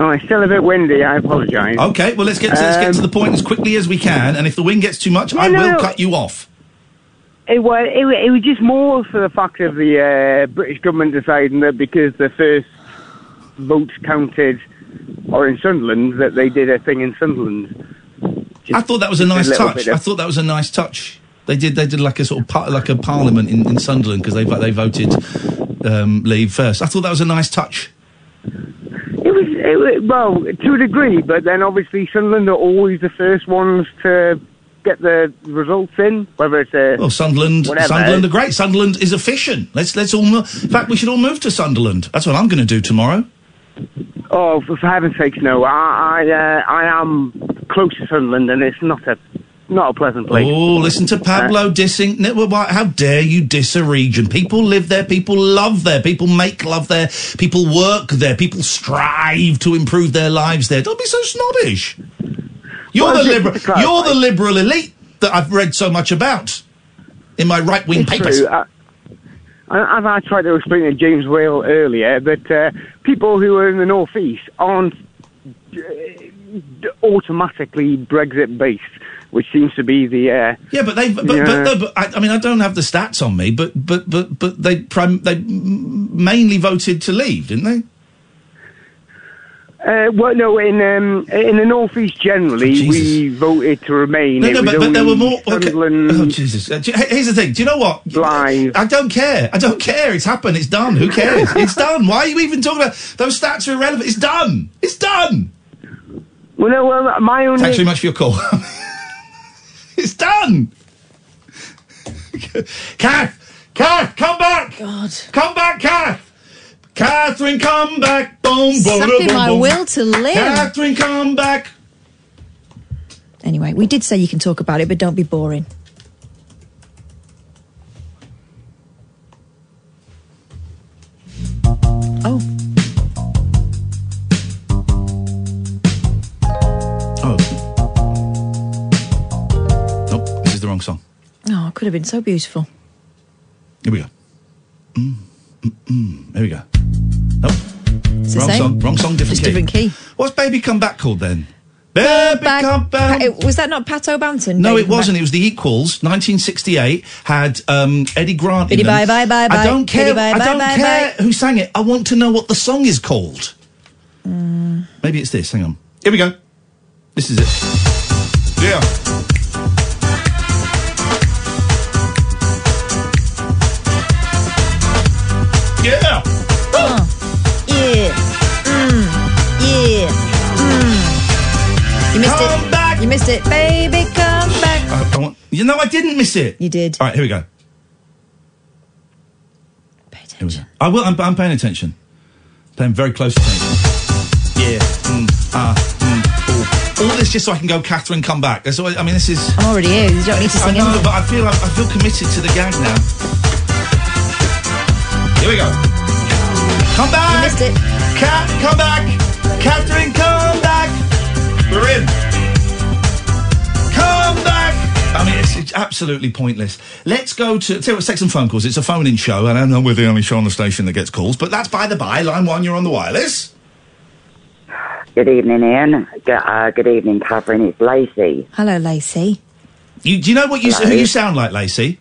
Speaker 15: Oh, it's still a bit windy. I apologise.
Speaker 5: Okay, well let's get to, let's get to the point as quickly as we can. And if the wind gets too much, I
Speaker 15: Um, no,
Speaker 5: will
Speaker 15: no.
Speaker 5: cut you off.
Speaker 15: It was, it, it was just more for the fact of the uh, British government deciding that because the first votes counted or in Sunderland, that they did a thing in Sunderland.
Speaker 5: I thought that was a
Speaker 15: just a
Speaker 5: nice touch. I thought that was a nice touch. They did. They did like a sort of par- like a parliament in, in Sunderland because they they voted um, leave first. I thought that was a nice touch.
Speaker 15: It was, it was well to a degree, but then obviously Sunderland are always the first ones to get the results in, whether it's a
Speaker 5: Well, Sunderland,
Speaker 15: whatever.
Speaker 5: Sunderland are great. Sunderland is efficient. Let's let's all. Mo- in fact, we should all move to Sunderland. That's what I'm going to do tomorrow.
Speaker 15: Oh, for, heaven's sakes, no! I I, uh, I am close to Sunderland, and it's not a not a pleasant place.
Speaker 5: Oh, listen to Pablo dissing. well, why- How dare you diss a region? People live there. People love there. People make love there. People work there. People strive to improve their lives there. Don't be so snobbish. You're the liberal. You're the liberal elite that I've read so much about in my right wing papers.
Speaker 15: true. Uh, as I tried to explain to James Whale earlier, that uh, people who are in the northeast aren't uh, automatically Brexit based, which seems to be the uh,
Speaker 5: Yeah, but they, but, but, but, but I, I mean, I don't have the stats on me, but but but but they prim, they mainly voted to leave, didn't they?
Speaker 15: Uh, well, no, in um, in the northeast generally, we voted to remain.
Speaker 5: No, no, but, but there were more. Okay. Oh Jesus! Uh, do- hey, here's the thing. Do you know what? I don't care. I don't care. It's happened. It's done. Who cares? it's *laughs* done. Why are you even talking about those stats? Are irrelevant. It's done. It's done.
Speaker 15: Well, no, well, my only.
Speaker 5: Thanks very much for your call. *laughs* it's done. *laughs* Kath, Kath, come back.
Speaker 6: God,
Speaker 5: come back, Kath. Catherine, come back. Boom, boom, boom,
Speaker 6: my
Speaker 5: boom.
Speaker 6: will to live.
Speaker 5: Catherine, come back.
Speaker 6: Anyway, we did say you can talk about it, but don't be boring. Oh.
Speaker 5: Oh. Nope, this is the wrong song.
Speaker 6: Oh, it could have been so beautiful.
Speaker 5: Here we go. Mm, mm, mm. There we go. Nope.
Speaker 6: It's
Speaker 5: wrong song. Wrong song. Different
Speaker 6: Just
Speaker 5: key.
Speaker 6: different key.
Speaker 5: What's "Baby Come Back" called then? Baby
Speaker 6: Back-
Speaker 5: Come Back.
Speaker 6: Pa- was that not Pato Banton?
Speaker 5: No,
Speaker 6: Baby
Speaker 5: it wasn't.
Speaker 6: Back?
Speaker 5: It was the Equals. 1968 had um, Eddy Grant.
Speaker 6: Biddy
Speaker 5: in them.
Speaker 6: bye bye bye
Speaker 5: I don't care.
Speaker 6: Bye
Speaker 5: I
Speaker 6: bye
Speaker 5: don't
Speaker 6: bye
Speaker 5: care who sang it. I want to know what the song is called.
Speaker 6: Mm.
Speaker 5: Maybe it's this. Hang on. Here we go. This is it.
Speaker 6: Missed it. Baby, come back.
Speaker 5: I, I want, you know, I didn't miss it.
Speaker 6: You did.
Speaker 5: All right, here we go. Pay attention. I will. I'm, I'm paying attention. Paying very close attention. Yeah. Mm, ah. Mm, all, all this just so I can go, Catherine, come back. That's all, I mean, this is.
Speaker 6: I'm already here. You don't need to
Speaker 5: I
Speaker 6: sing
Speaker 5: know,
Speaker 6: anything.
Speaker 5: but I feel I, I feel committed to the gag now. Here we go. Come back.
Speaker 6: You missed it.
Speaker 5: Cat, come back. Catherine, come back. We're in. Come back. I mean, it's, it's absolutely pointless. Let's go to. Tell you what, take some phone calls. It's a phone-in show, and I know we're the only show on the station that gets calls, but that's by the by. Line one, you're on the wireless.
Speaker 16: Good evening, Iain. Good, uh, good evening, Catherine. It's Lacey.
Speaker 6: Hello, Lacey.
Speaker 5: You, do you know what you
Speaker 16: Hello.
Speaker 5: who you sound like, Lacey?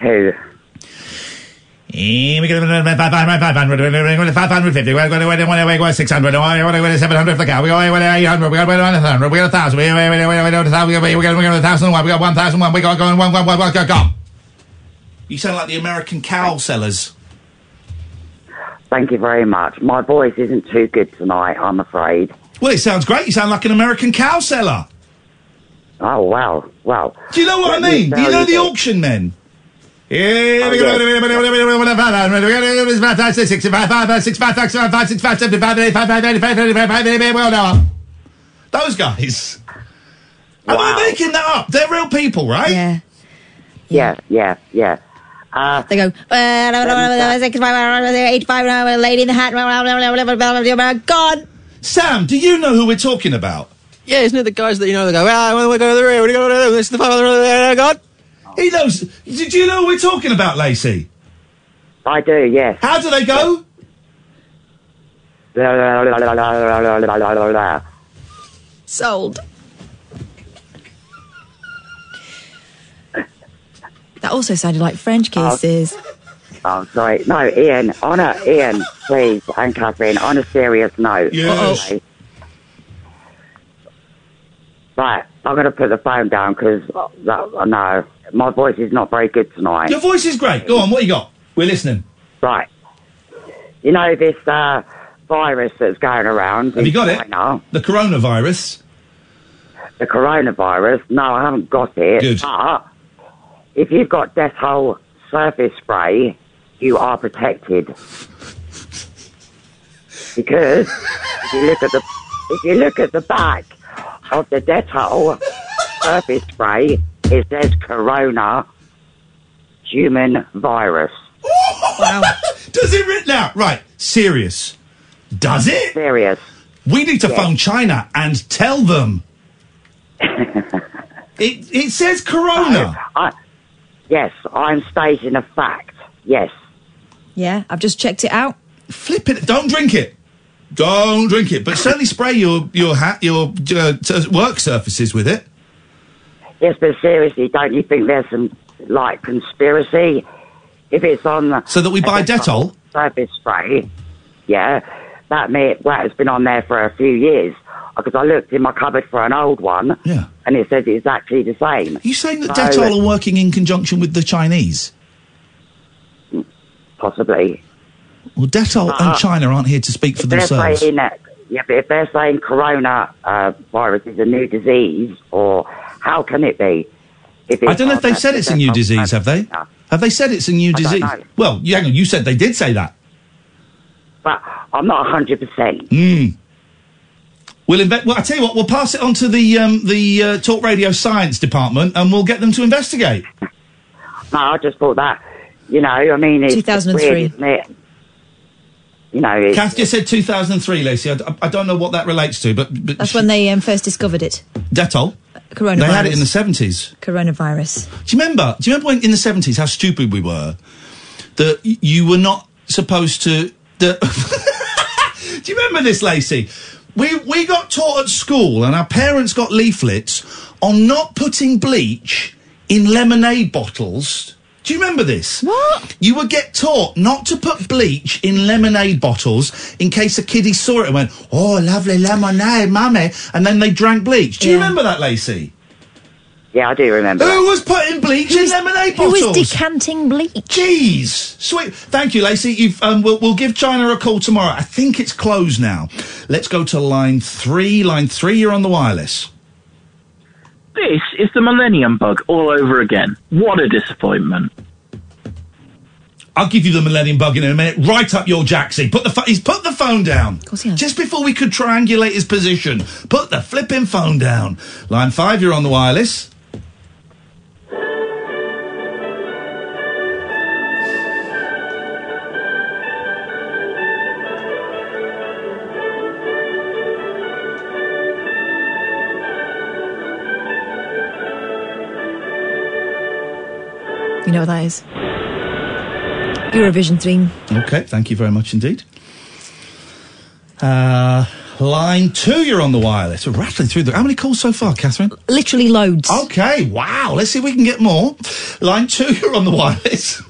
Speaker 16: Who?
Speaker 5: You sound like the American cow sellers.
Speaker 16: Thank you very much. My voice isn't too good tonight, I'm afraid.
Speaker 5: Well, it sounds great. You sound like an American cow seller.
Speaker 16: Oh, well, well.
Speaker 5: Do you know what I mean? Do you know the auction men? Those guys. Am I making that up? They're real people, right?
Speaker 6: Yeah.
Speaker 16: Yeah, yeah, yeah. Uh,
Speaker 6: They go, uh, six, five, uh, eight, five, uh, lady in the hat, uh, gone.
Speaker 5: Sam, do you know who we're talking about?
Speaker 13: Yeah, isn't it the guys that you know? They go, ah, when we go to the rear, we go to the this is the five hundred. God.
Speaker 5: He knows. Did you know who we're talking about, Lacey?
Speaker 16: I do, yes.
Speaker 5: How do they go?
Speaker 6: Sold. That also sounded like French oh. kisses.
Speaker 16: Oh, sorry. No, Iain, on a, Iain, please, and Catherine, on a serious note.
Speaker 5: Yes.
Speaker 16: okay? Right, I'm going to put the phone down because, uh, no, my voice is not very good tonight.
Speaker 5: Your voice is great. Go on, what you got? We're listening.
Speaker 16: Right. You know this uh, virus that's going around.
Speaker 5: Have you got
Speaker 16: China,
Speaker 5: it? The coronavirus.
Speaker 16: The coronavirus. No, I haven't got it.
Speaker 5: Good.
Speaker 16: But if you've got Dettol surface spray, you are protected. *laughs* Because if you look at the if you look at the back of the Dettol surface spray, it says Corona human virus.
Speaker 6: Wow. *laughs*
Speaker 5: Does it written now? Right. Serious. Does it?
Speaker 16: Serious.
Speaker 5: We need to
Speaker 16: Yes.
Speaker 5: phone China and tell them. *laughs* it it says Corona.
Speaker 16: I, yes, I'm stating a fact. Yes.
Speaker 6: Yeah, I've just checked it out.
Speaker 5: Flip it. Don't drink it. Don't drink it, but certainly spray your your hat your uh, work surfaces with it.
Speaker 16: Yes, but seriously, don't you think there's some like conspiracy? If it's on the
Speaker 5: So that we buy Dettol?
Speaker 16: surface spray, yeah, that may well it's been on there for a few years because I looked in my cupboard for an old one,
Speaker 5: Yeah.
Speaker 16: and it says it's exactly the same.
Speaker 5: Are you saying that
Speaker 16: So,
Speaker 5: Dettol are working in conjunction with the Chinese?
Speaker 16: Possibly.
Speaker 5: Well, Dettol
Speaker 16: Uh,
Speaker 5: and China aren't here to speak for themselves.
Speaker 16: saying yeah, but if they're saying corona uh, virus is a new disease, or how can it be? If
Speaker 5: I don't know if they've said it's a new disease, have they? Have they said it's a new
Speaker 16: I
Speaker 5: disease? Well, you, hang on, you said they did say that.
Speaker 16: But I'm not 100%.
Speaker 5: Mm. We'll inve- well, I tell you what, we'll pass it on to the um, the uh, Talk Radio Science Department, and we'll get them to investigate.
Speaker 16: No, I just thought that, you know, I mean, it's
Speaker 6: 2003.
Speaker 16: weird, isn't it? You know, it's,
Speaker 5: Kath just said 2003, Lacey. I, I don't know what that relates to, but, but
Speaker 6: That's when they um, first discovered it.
Speaker 5: Dettol.
Speaker 6: Coronavirus.
Speaker 5: They had it in the 70s.
Speaker 6: Coronavirus.
Speaker 5: Do you remember? Do you remember when in the seventies how stupid we were? That you were not supposed to. That *laughs* do you remember this, Lacey? We we got taught at school, and our parents got leaflets on not putting bleach in lemonade bottles. Do you remember this? What? You would get taught not to put bleach in lemonade bottles in case a kiddie saw it and went, "Oh, lovely lemonade, mummy," and then they drank bleach. Do you remember that, Lacey?
Speaker 16: yeah, I do remember.
Speaker 5: Who was putting bleach in lemonade bottles?
Speaker 6: Who was decanting bleach?
Speaker 5: Jeez, sweet. Thank you, Lacey. You've, um, we'll, we'll give China a call tomorrow. I think it's closed now. Let's go to line three. Line three, you're on the wireless.
Speaker 17: This is the Millennium Bug all over again. What a disappointment.
Speaker 5: I'll give you the Millennium Bug in a minute. Right up your jacksie. Put the pho- he's put the phone down. Of
Speaker 6: course he has.
Speaker 5: Just before we could triangulate his position, put the flipping phone down. Line five, you're on the wireless.
Speaker 6: You know what that is? Eurovision theme.
Speaker 5: Okay, thank you very much indeed. Uh, line two, you're on the wireless. We're rattling through the. How many calls so far, Catherine?
Speaker 6: Literally loads.
Speaker 5: Okay, wow. Let's see if we can get more. Line two, *laughs* you're on the wireless.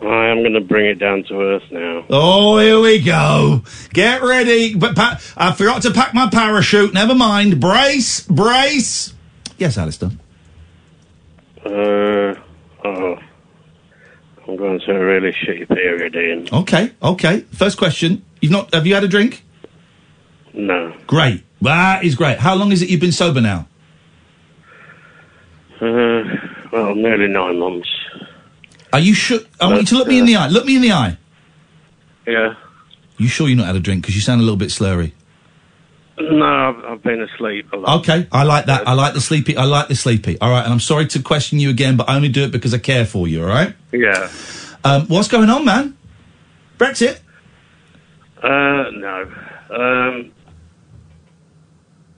Speaker 18: I am going to bring it down to earth now.
Speaker 5: Oh, here we go. Get ready. But pa- I forgot to pack my parachute. Never mind. Brace, brace. Yes, Alistair.
Speaker 18: Uh, oh, I'm going through a really shitty period, Iain.
Speaker 5: Okay, okay. First question. You've not? Have you had a drink?
Speaker 18: No.
Speaker 5: Great. That is great. How long is it you've been sober now?
Speaker 18: Uh, well, nearly nine months.
Speaker 5: Are you sure? I want you to look me in the eye. Look me in the eye.
Speaker 18: Yeah.
Speaker 5: You sure you've not had a drink? Because you sound a little bit slurry.
Speaker 18: No, I've, been asleep a lot.
Speaker 5: Okay, I like that. I like the sleepy. I like the sleepy. All right, and I'm sorry to question you again, but I only do it because I care for you. All right.
Speaker 18: Yeah.
Speaker 5: Um, what's going on, man? Brexit.
Speaker 18: Uh, no. Um,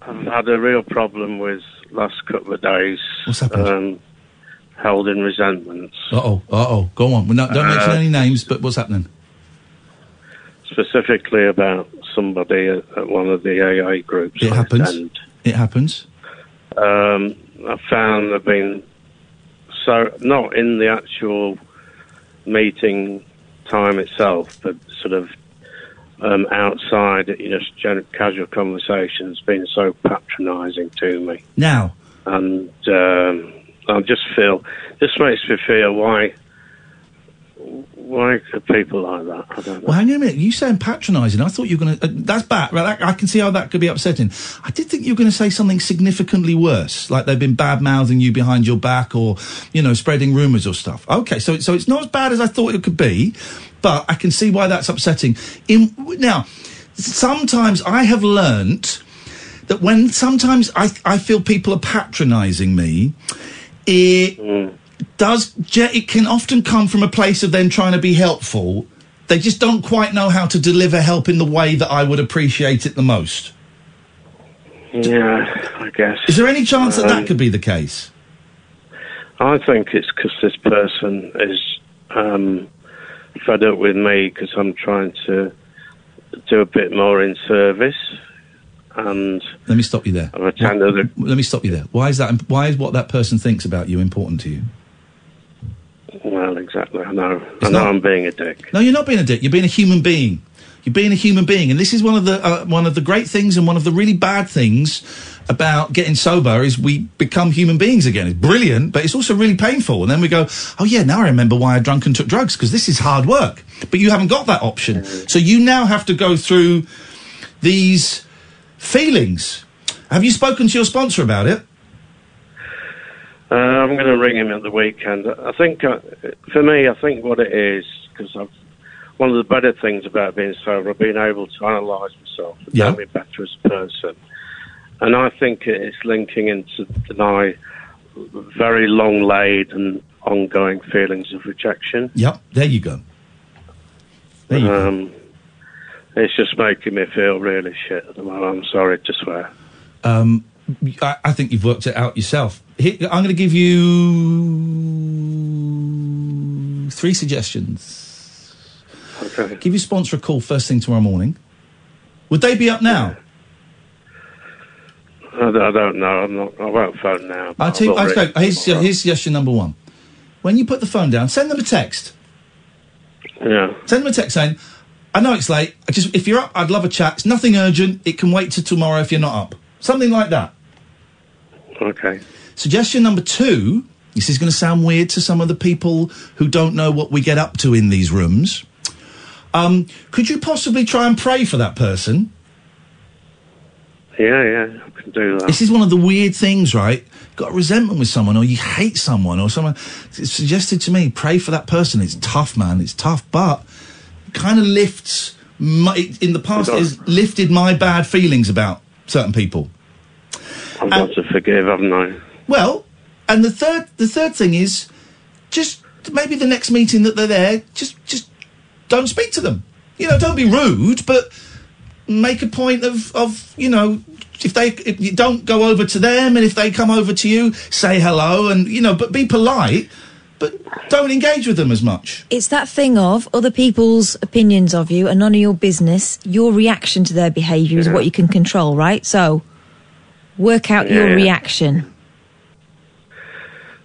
Speaker 18: I've had a real problem with last couple of days.
Speaker 5: What's happened?
Speaker 18: Um, held in resentments.
Speaker 5: Uh oh. Uh oh. Go on. Well, no, don't mention
Speaker 18: Uh,
Speaker 5: any names. But what's happening?
Speaker 18: specifically about somebody at, at one of the AA groups.
Speaker 5: It happens.
Speaker 18: attend.
Speaker 5: It happens.
Speaker 18: Um, I found there've been so not in the actual meeting time itself, but sort of um, outside, you know, gen- casual conversations, been so patronising to me,
Speaker 5: Now,
Speaker 18: and um, I just feel this makes me feel why why are people like that? I don't know.
Speaker 5: Well, hang on a minute. You saying patronising? I thought you were going to. Uh, that's bad. Right, I can see how that could be upsetting. I did think you were going to say something significantly worse, like they've been bad mouthing you behind your back, or you know, spreading rumours or stuff. Okay, so so it's not as bad as I thought it could be, but I can see why that's upsetting. In now, sometimes I have learnt that when sometimes I I feel people are patronising me, it does it can often come from a place of them trying to be helpful. They just don't quite know how to deliver help in the way that I would appreciate it the most.
Speaker 18: Yeah, I guess.
Speaker 5: Is there any chance that that
Speaker 18: Um,
Speaker 5: could be the case?
Speaker 18: I think it's because this person is um, fed up with me because I'm trying to do a bit more in service, and
Speaker 5: Let me stop you there.
Speaker 18: I've attended.
Speaker 5: Let me stop you there. Why is that? Why is what that person thinks about you important to you?
Speaker 18: Well, exactly. I know. I know I'm being a dick.
Speaker 5: No, you're not being a dick. You're being a human being. You're being a human being, and this is one of the uh, one of the great things and one of the really bad things about getting sober is we become human beings again. It's brilliant, but it's also really painful. And then we go, oh yeah, now I remember why I drunk and took drugs because this is hard work. But you haven't got that option, so you now have to go through these feelings. Have you spoken to your sponsor about it?
Speaker 18: Uh, I'm going to ring him at the weekend. I think, uh, for me, I think what it is because I've one of the better things about being sober, I've been able to analyse myself and
Speaker 5: Yeah.
Speaker 18: know me better as a person, and I think it's linking into my very long laid and ongoing feelings of rejection.
Speaker 5: Yep, there you go. There you go.
Speaker 18: um, It's just making me feel really shit at the moment. I'm sorry to swear.
Speaker 5: Um, I, I think you've worked it out yourself. I'm going to give you three suggestions.
Speaker 18: Okay.
Speaker 5: Give your sponsor a call first thing tomorrow morning. Would they be up now?
Speaker 18: I, I don't know. I'm not. I won't phone now.
Speaker 5: I'll tell you.
Speaker 18: I've got
Speaker 5: Okay, here's, here's suggestion number one. When you put the phone down, send them a text.
Speaker 18: Yeah.
Speaker 5: Send them a text saying, "I know it's late. I just if you're up, I'd love a chat. It's nothing urgent. It can wait till tomorrow if you're not up. Something like that."
Speaker 18: Okay.
Speaker 5: Suggestion number two. This is going to sound weird to some of the people who don't know what we get up to in these rooms. Um, could you possibly try and pray for that person?
Speaker 18: Yeah, yeah. I can do that.
Speaker 5: This is one of the weird things, right? Got a resentment with someone, or you hate someone, or someone it's suggested to me, pray for that person. It's tough, man. It's tough, but it kind of lifts. My, in the past, it has lifted my bad feelings about certain people.
Speaker 18: I've got to forgive, haven't I?
Speaker 5: Well, and the third, the third thing is, just maybe the next meeting that they're there, just just don't speak to them. You know, don't be rude, but make a point of of you know if they if you don't go over to them and if they come over to you, say hello and you know, but be polite, but don't engage with them as much.
Speaker 6: It's that thing of other people's opinions of you are none of your business. Your reaction to their behaviour is what you can control, right? So work out your
Speaker 18: Yeah.
Speaker 6: reaction.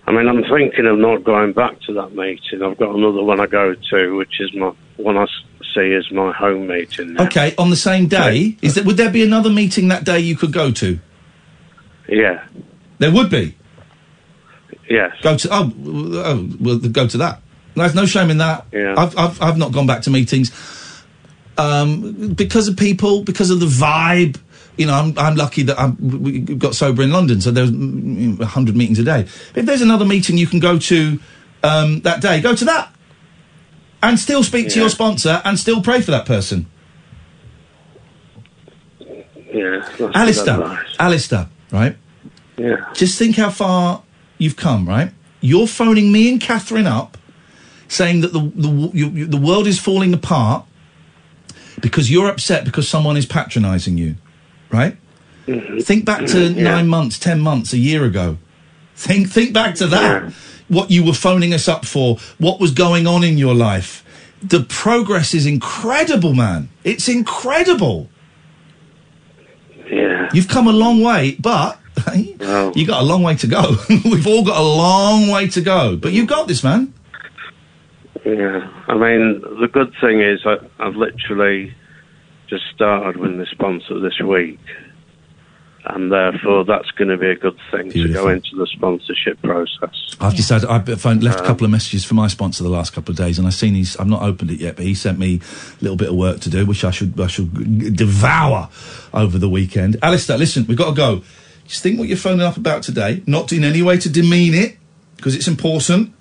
Speaker 18: I mean, I'm thinking of not going back to that meeting. I've got another one I go to, which is my one I see as my home meeting. Now.
Speaker 5: Okay, on the same day, is that would there be another meeting that day you could go to?
Speaker 18: Yeah.
Speaker 5: There would be.
Speaker 18: Yes.
Speaker 5: Go to oh, oh well, go to that. There's no shame in that.
Speaker 18: Yeah.
Speaker 5: I've, I've I've not gone back to meetings um, because of people, because of the vibe. You know, I'm I'm lucky that I'm, we we got sober in London, so there's mm, a hundred meetings a day. If there's another meeting you can go to um, that day, go to that, and still speak to your sponsor and still pray for that person.
Speaker 18: Yeah.
Speaker 5: Alistair. Alistair, right?
Speaker 18: Yeah.
Speaker 5: Just think how far you've come, right? You're phoning me and Catherine up, saying that the the you, you- the world is falling apart because you're upset because someone is patronising you, right? Think back to
Speaker 18: Mhm, yeah.
Speaker 5: nine months, ten months, a year ago. Think think back to that. What you were phoning us up for, what was going on in your life. The progress is incredible, man. It's incredible.
Speaker 18: Yeah.
Speaker 5: You've come a long way, but *laughs*
Speaker 18: Well,
Speaker 5: you got a long way to go. *laughs* We've all got a long way to go, but you've got this, man.
Speaker 18: yeah. I mean, the good thing is I, I've literally just started with the sponsor this week, and therefore that's going to be a good thing to go into the sponsorship process.
Speaker 5: I've decided I've left a
Speaker 18: Um,
Speaker 5: couple of messages for my sponsor the last couple of days, and I've seen he's. I've not opened it yet, but he sent me a little bit of work to do, which I should I should devour over the weekend. Alistair, listen, we've got to go. Just think what you're phoning up about today, not in any way to demean it, because it's important.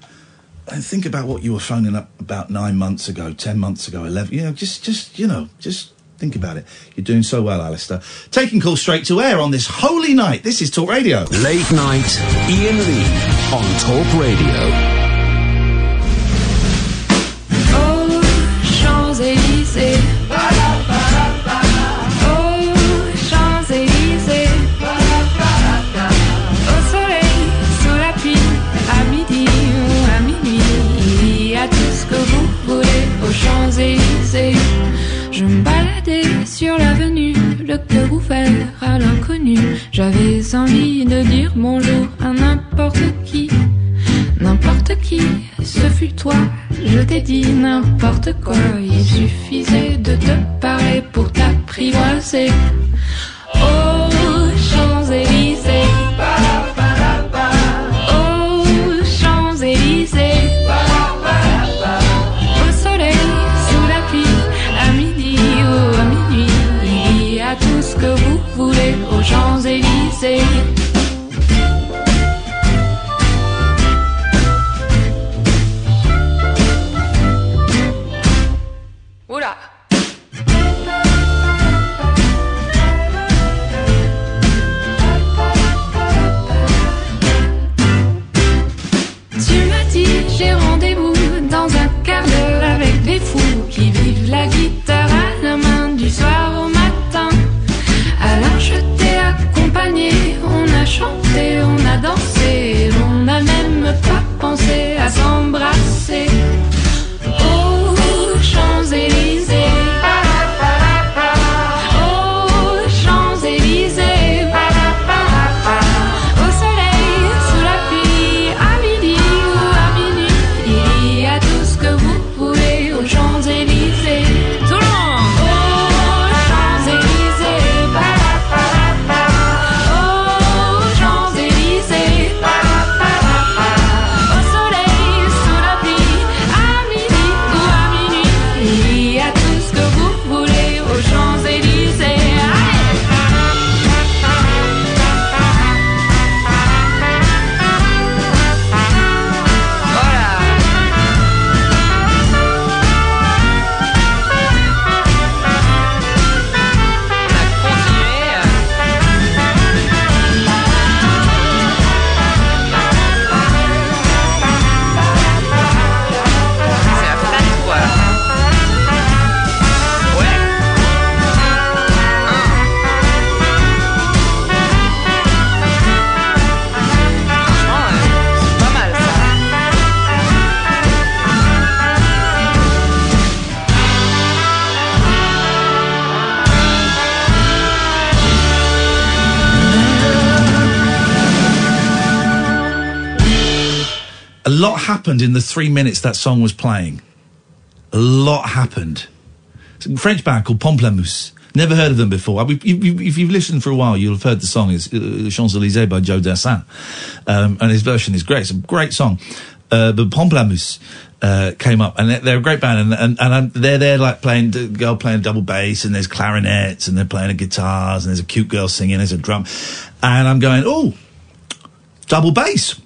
Speaker 5: And think about what you were phoning up about nine months ago, ten months ago, eleven. You know, just just you know, just think about it. You're doing so well, Alistair. Taking calls straight to air on this holy night. This is Talk Radio.
Speaker 1: Late night, Iain Lee on Talk Radio.
Speaker 19: Oh, Champs-Élysées. Je me baladais sur l'avenue, le cœur ouvert à l'inconnu. J'avais envie de dire bonjour à n'importe qui. N'importe qui, ce fut toi, je t'ai dit n'importe quoi. Il suffisait de te parler pour t'apprivoiser. Oh, Champs-Élysées.
Speaker 5: Happened in the three minutes that song was playing. A lot happened. French band called Pamplemousse. Never heard of them before. If you- if you've listened for a while, you'll have heard the song is uh, Champs Elysees by Joe Dassin, um, and his version is great. It's a great song. Uh, but Pamplemousse uh, came up, and they're, a great band, and, and, and they're there like playing girl playing double bass, and there's clarinets, and they're playing guitars, and there's a cute girl singing, there's a drum, and I'm going, oh, double bass.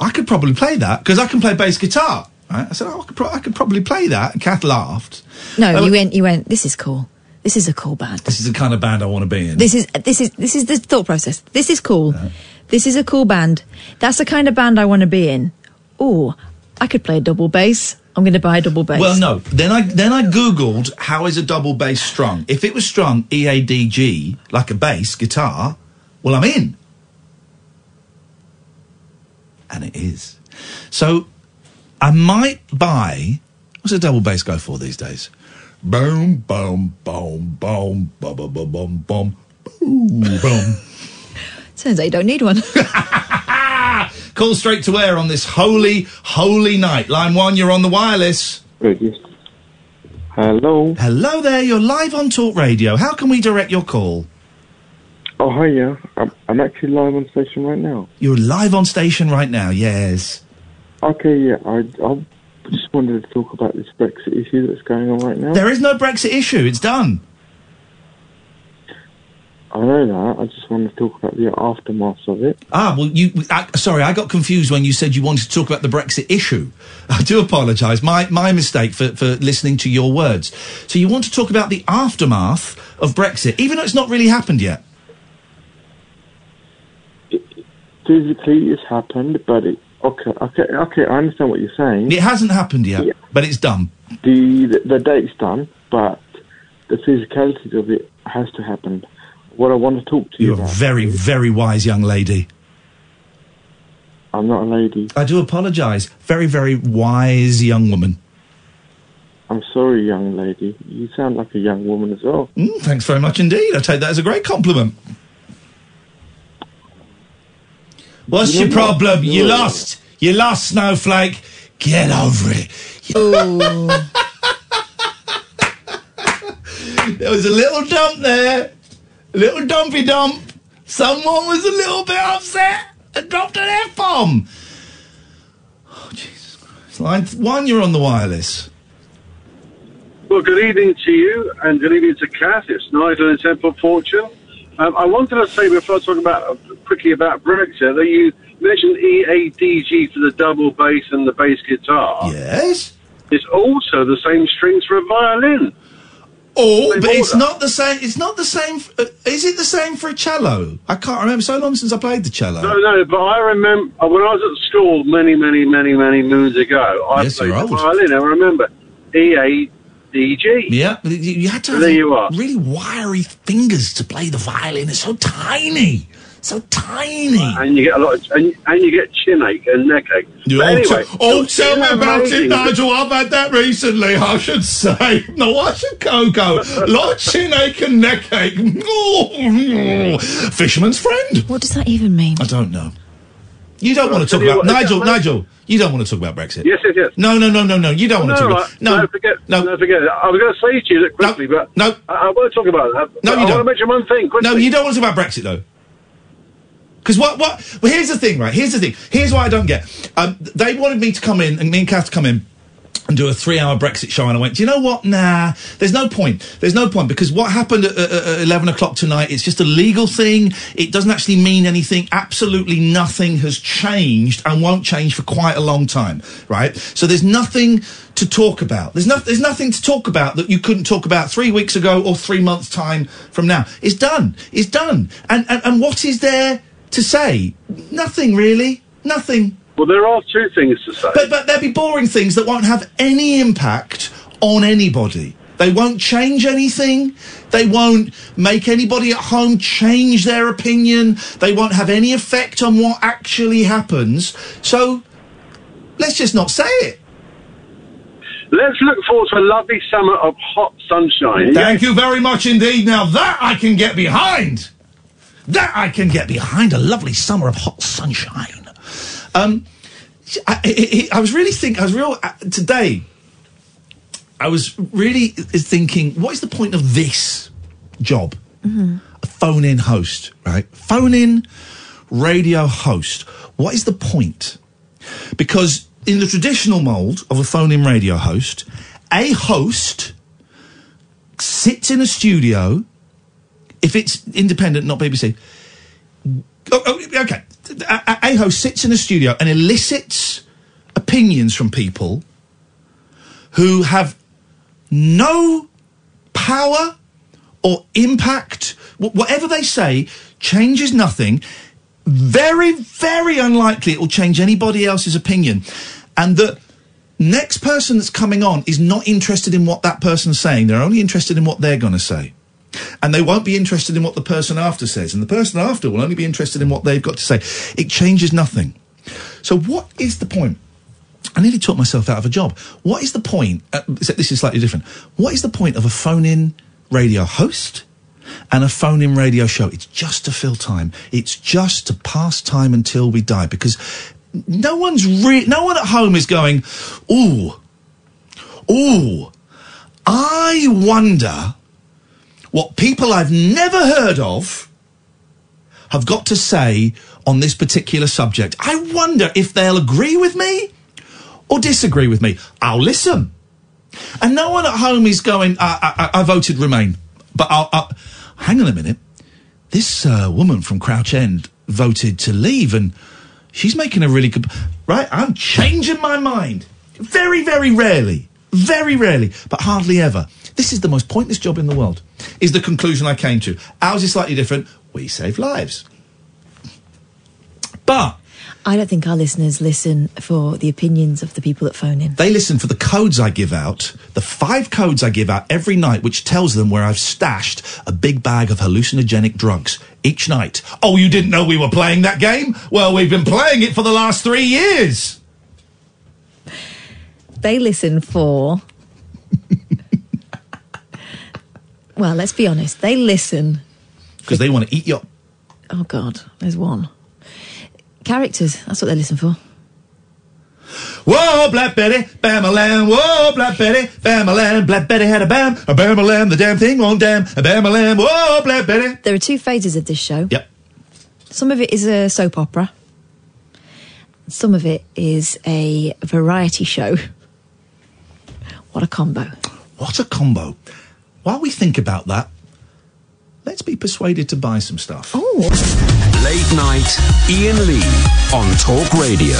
Speaker 5: I could probably play that because I can play bass guitar. Right? I said, oh, I could, pro- I could probably play that. And Kath laughed.
Speaker 6: No,
Speaker 5: Oh,
Speaker 6: you went. You went. This is cool. This is a cool band.
Speaker 5: This is the kind of band I want to be in.
Speaker 6: This is this is this is the thought process. This is cool.
Speaker 5: Uh-huh.
Speaker 6: This is a cool band. That's the kind of band I want to be in. Oh, I could play a double bass. I'm going to buy a double bass.
Speaker 5: Well, no. Then I then I googled how is a double bass strung. If it was strung E A D G like a bass guitar, well, I'm in. And it is. So I might buy. What's a double bass go for these days? Boom, boom, boom, boom, boom, boom, boom, boom, boom, boom, boom.
Speaker 6: Turns out you don't need one. *laughs*
Speaker 5: Call straight to air on this holy, holy night. Line one, you're on the wireless. Yes.
Speaker 20: Hello.
Speaker 5: Hello there, you're live on Talk Radio. How can we direct your call?
Speaker 21: Oh, hi, yeah. I'm, I'm actually live on station right now.
Speaker 5: You're live on station right now, yes.
Speaker 21: Okay, yeah. I, I just wanted to talk about this Brexit issue that's going on right now.
Speaker 5: There is no Brexit issue, it's done.
Speaker 21: I know that. I just wanted to talk about the aftermath of it.
Speaker 5: Ah, well, you. I, sorry, I got confused when you said you wanted to talk about the Brexit issue. *laughs* I do apologise. My my mistake for, for listening to your words. So you want to talk about the aftermath of Brexit, even though it's not really happened yet.
Speaker 21: Physically, it's happened, but it. Okay, okay, okay. I understand what you're saying.
Speaker 5: It hasn't happened yet, but it's done.
Speaker 21: The, the the date's done, but the physicality of it has to happen. What I want to talk to you
Speaker 5: You're a very, very wise young lady.
Speaker 21: I'm not a lady.
Speaker 5: I do apologise. Very, very wise young woman.
Speaker 21: I'm sorry, young lady. You sound like a young woman as well.
Speaker 5: Mm, thanks very much indeed. I take that as a great compliment. What's
Speaker 21: You
Speaker 5: your
Speaker 21: know what?
Speaker 5: problem? You
Speaker 21: No.
Speaker 5: lost. You lost, Snowflake. Get over it. *laughs* there was a little dump there. A little dumpy dump. Someone was a little bit upset and dropped an F bomb. Oh, Jesus Christ. Line one, you're on the wireless.
Speaker 20: Well, good evening to you, and good evening to Kath. It's Nigel in Temple Fortune. Um, I wanted to say before I talk about quickly about Brexit that you mentioned E EADG for the double bass and the bass guitar.
Speaker 5: Yes.
Speaker 20: It's also the same strings for a violin.
Speaker 5: Oh, but it's
Speaker 20: order.
Speaker 5: not the same. It's not the same. Uh, is it the same for a cello? I can't remember. So long since I played the cello.
Speaker 20: No, no, but I remember uh, when I was at school many, many, many, many moons ago. I
Speaker 5: Yes,
Speaker 20: played the violin. I remember E EADG.
Speaker 5: Yeah, you had to have
Speaker 20: There you are.
Speaker 5: really wiry fingers to play the violin. It's so tiny, so tiny.
Speaker 20: And you get a lot, of, and, and you get chin ache and neck ache.
Speaker 5: Yeah,
Speaker 20: But
Speaker 5: oh,
Speaker 20: anyway,
Speaker 5: t- oh,
Speaker 20: it's
Speaker 5: tell me about it, Nigel. I've had that recently, I should say. *laughs* No, I should Coco. *laughs* Lot of chin ache and neck ache. Oh, *laughs* Fisherman's friend.
Speaker 6: What does that even mean?
Speaker 5: I don't know. You don't
Speaker 20: Well,
Speaker 5: want to talk about
Speaker 20: what,
Speaker 5: Nigel.
Speaker 20: yeah,
Speaker 5: Nigel, you don't want to talk about Brexit.
Speaker 20: Yes, yes, yes.
Speaker 5: No, no, no, no, no. You don't want to
Speaker 20: no,
Speaker 5: talk
Speaker 20: I-
Speaker 5: about. No,
Speaker 20: no, forget, no, forget it. I was going to say to you that quickly, but
Speaker 5: no,
Speaker 20: I, I want to talk about that.
Speaker 5: No, you
Speaker 20: I
Speaker 5: don't.
Speaker 20: want to mention one thing. Quickly.
Speaker 5: No, you don't want to talk about Brexit though. Because what? What? Well, here's the thing, right? Here's the thing. Here's what I don't get. Um, they wanted me to come in, and me and Kath to come in and do a three-hour Brexit show, and I went, do you know what? Nah, there's no point. There's no point because what happened at, at, at eleven o'clock tonight? It's just a legal thing. It doesn't actually mean anything. Absolutely nothing has changed and won't change for quite a long time, right? So there's nothing to talk about. There's no, There's nothing to talk about that you couldn't talk about three weeks ago or three months time from now. It's done. It's done. And and, and what is there to say? Nothing really. Nothing.
Speaker 20: Well, there are two things to say.
Speaker 5: But but there'll be boring things that won't have any impact on anybody. They won't change anything. They won't make anybody at home change their opinion. They won't have any effect on what actually happens. So let's just not say it.
Speaker 20: Let's look forward to a lovely summer of hot sunshine.
Speaker 5: Thank you very much indeed. Now that I can get behind. That I can get behind. A lovely summer of hot sunshine. Um, I, I, I was really thinking. I was real uh, today. I was really thinking, what is the point of this job? A phone-in host, right? Phone-in radio host. What is the point? Because in the traditional mold of a phone-in radio host, a host sits in a studio. If it's independent, not BBC. Oh, oh, okay. A, a- a host sits in a studio and elicits opinions from people who have no power or impact. Wh- Whatever they say changes nothing. Very, very unlikely it will change anybody else's opinion. And the next person that's coming on is not interested in what that person's saying. They're only interested in what they're going to say. And they won't be interested in what the person after says. And the person after will only be interested in what they've got to say. It changes nothing. So, what is the point? I nearly took myself out of a job. What is the point? Uh, this is slightly different. What is the point of a phone in radio host and a phone in radio show? It's just to fill time. It's just to pass time until we die because no one's re- no one at home is going, ooh, ooh, I wonder what people I've never heard of have got to say on this particular subject. I wonder if they'll agree with me or disagree with me. I'll listen. And no one at home is going, I, I, I voted Remain. But I'll, I'll, hang on a minute. This uh, woman from Crouch End voted to leave and she's making a really good. Right? I'm changing my mind. Very, very rarely. Very rarely, but hardly ever. This is the most pointless job in the world, is the conclusion I came to. Ours is slightly different. We save lives. But
Speaker 6: I don't think our listeners listen for the opinions of the people that phone in.
Speaker 5: They listen for the codes I give out, the five codes I give out every night, which tells them where I've stashed a big bag of hallucinogenic drugs each night. Oh, you didn't know we were playing that game? Well, we've been playing it for the last three years.
Speaker 6: They listen for. well, let's be honest. They listen.
Speaker 5: Because they want to eat your.
Speaker 6: Oh, God, there's one. Characters. That's what they listen for.
Speaker 5: Whoa, Black Betty, Bam a lamb. Whoa, Black Betty, Bam a lamb. Black Betty had a bam, a bam a lamb. The damn thing won't damn, a bam a lamb. Whoa, Black Betty.
Speaker 6: There are two phases of this show.
Speaker 5: Yep.
Speaker 6: Some of it is a soap opera. Some of it is a variety show. *laughs* What a combo.
Speaker 5: What a combo. While we think about that, let's be persuaded to buy some stuff.
Speaker 6: Oh.
Speaker 1: Late night, Iain Lee on Talk Radio.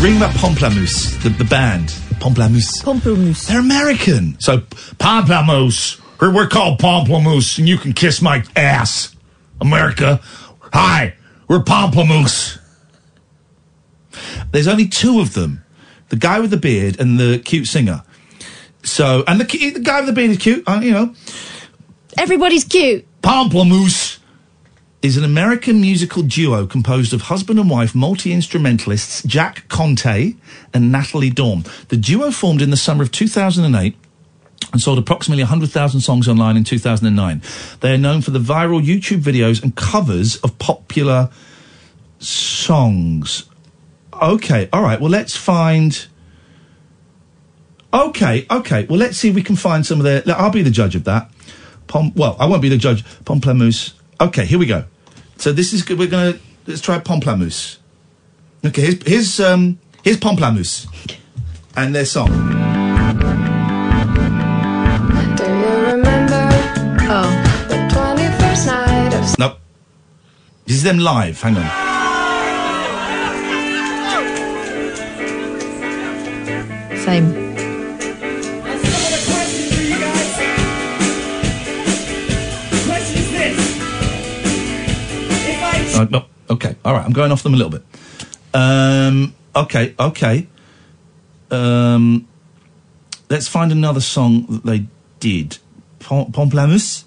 Speaker 5: Ring about Pomplamoose, the, the band. Pomplamoose.
Speaker 6: Pomplamoose.
Speaker 5: They're American. So, Pomplamoose. We're, we're called Pomplamoose, and you can kiss my ass. America. Hi, we're Pomplamoose. There's only two of them the guy with the beard and the cute singer. So, and the, the guy with the beard is cute, uh, you know.
Speaker 6: Everybody's cute.
Speaker 5: Pomplamoose is an American musical duo composed of husband and wife multi instrumentalists Jack Conte and Nataly Dawn. The duo formed in the summer of 2008 and sold approximately 100,000 songs online in 2009. They are known for the viral YouTube videos and covers of popular songs. Okay, all right, well, let's find. Okay, okay, well, let's see if we can find some of their. I'll be the judge of that. Pom, well, I won't be the judge. Pomplamoose. Okay, here we go. So this is good. We're gonna let's try Pomplamoose. Okay, here's here's um here's Pomplamoose and their song.
Speaker 19: Do you remember
Speaker 6: Oh.
Speaker 19: the 21st night of
Speaker 5: Nope. This is them live. Hang on.
Speaker 6: Same.
Speaker 5: Uh, no, okay, all right. I'm going off them a little bit. Um, okay, okay. Um, let's find another song that they did. Pom- Pomplamoose,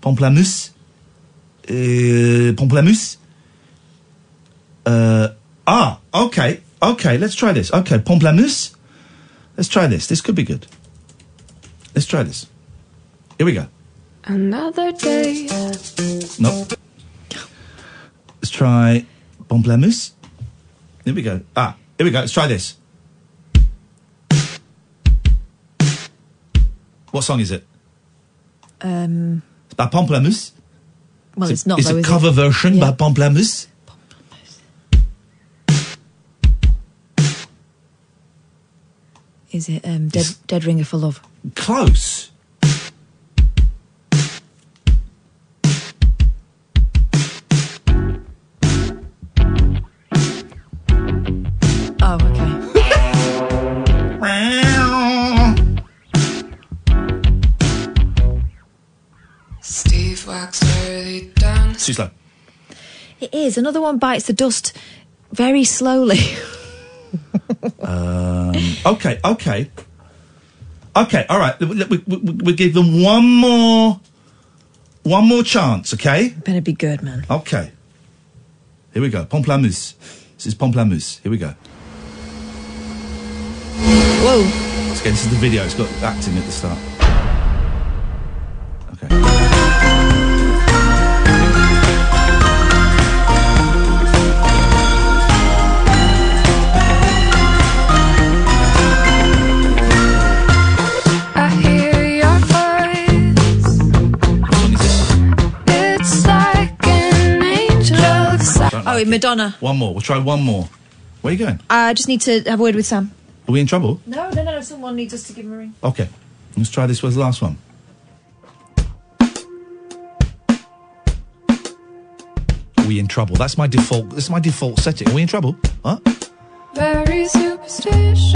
Speaker 5: Pomplamoose, uh. Uh, ah, okay, okay. Let's try this. Okay, Pomplamoose. Let's try this. This could be good. Let's try this. Here we go.
Speaker 19: another day.
Speaker 5: Nope. Let's try Pomplamoose. Here we go. Ah, here we go. Let's try this. What song is it?
Speaker 6: Um,
Speaker 5: It's by Pomplamoose.
Speaker 6: well,
Speaker 5: it's,
Speaker 6: it's not,
Speaker 5: It's
Speaker 6: though,
Speaker 5: a cover
Speaker 6: it?
Speaker 5: version
Speaker 6: Yeah.
Speaker 5: by Pomplamoose.
Speaker 6: Is it um, Dead, Dead Ringer for Love?
Speaker 5: Close.
Speaker 6: Oh, okay.
Speaker 19: Steve Waxworthy down.
Speaker 5: Too slow.
Speaker 6: It is. Another one bites the dust very slowly. *laughs*
Speaker 5: Um, *laughs* okay, okay. Okay, all right. We, we, we, give them one more, one more chance, okay?
Speaker 6: Better be good, man.
Speaker 5: Okay. Here we go. Pomplamoose. This is Pomplamoose. Here we go.
Speaker 6: Whoa.
Speaker 5: Okay, this is the video. It's got acting at the start. Second.
Speaker 6: Madonna.
Speaker 5: One more. We'll try one more. Where are you going?
Speaker 6: Uh, I just need to have a word with Sam.
Speaker 5: Are we in trouble?
Speaker 6: No, no, no. Someone needs us to give him a ring.
Speaker 5: Okay. Let's try this was the last one. Are we in trouble? That's my default. That's my default setting. Are we in trouble? Huh?
Speaker 19: Very superstitious.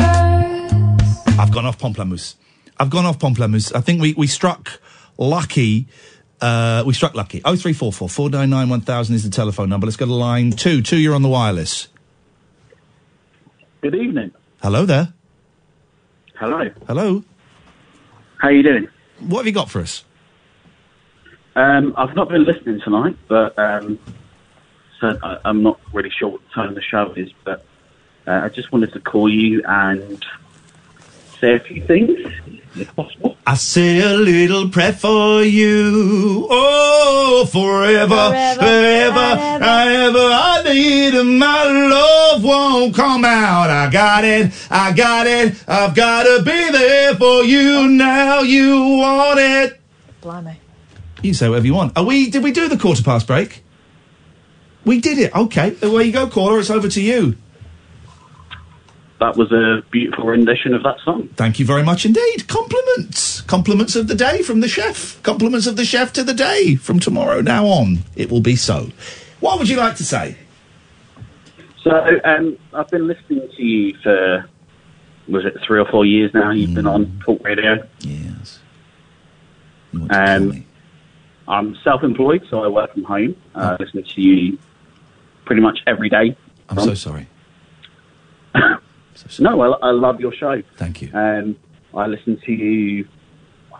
Speaker 5: I've gone off Pomplamoose. I've gone off Pomplamoose. I think we, we struck lucky. Uh, we struck lucky. 0344 499 1000 is the telephone number. Let's go to line two. Two, you're on the wireless.
Speaker 22: Good evening.
Speaker 5: Hello there.
Speaker 22: Hello.
Speaker 5: Hello.
Speaker 22: How are you doing?
Speaker 5: What have you got for us?
Speaker 22: Um, I've not been listening tonight, but um, so I, I'm not really sure what the tone of the show is. But uh, I just wanted to call you and say a few things.
Speaker 5: I say a little prayer for you. Oh, forever,
Speaker 22: Forever,
Speaker 5: forever, ever I need and my love won't come out. I got it, I got it. I've got to be there for you now. You want it.
Speaker 6: Blimey.
Speaker 5: You say whatever you want. Are we? Did we do the quarter past break? We did it. Okay, away you go, caller. It's over to you.
Speaker 22: That was a beautiful rendition of that song.
Speaker 5: Thank you very much indeed. Compliments. Compliments of the day from the chef. Compliments of the chef to the day. From tomorrow now on, it will be so. What would you like to say?
Speaker 22: So um, I've been listening to you for was it three or four years now? You've been on Talk Radio.
Speaker 5: Yes.
Speaker 22: Um, I'm self-employed, so I work from home. Uh, I listen to you pretty much every day.
Speaker 5: I'm so sorry. *laughs*
Speaker 22: No, I, I love your show.
Speaker 5: Thank you.
Speaker 22: Um, I listen to you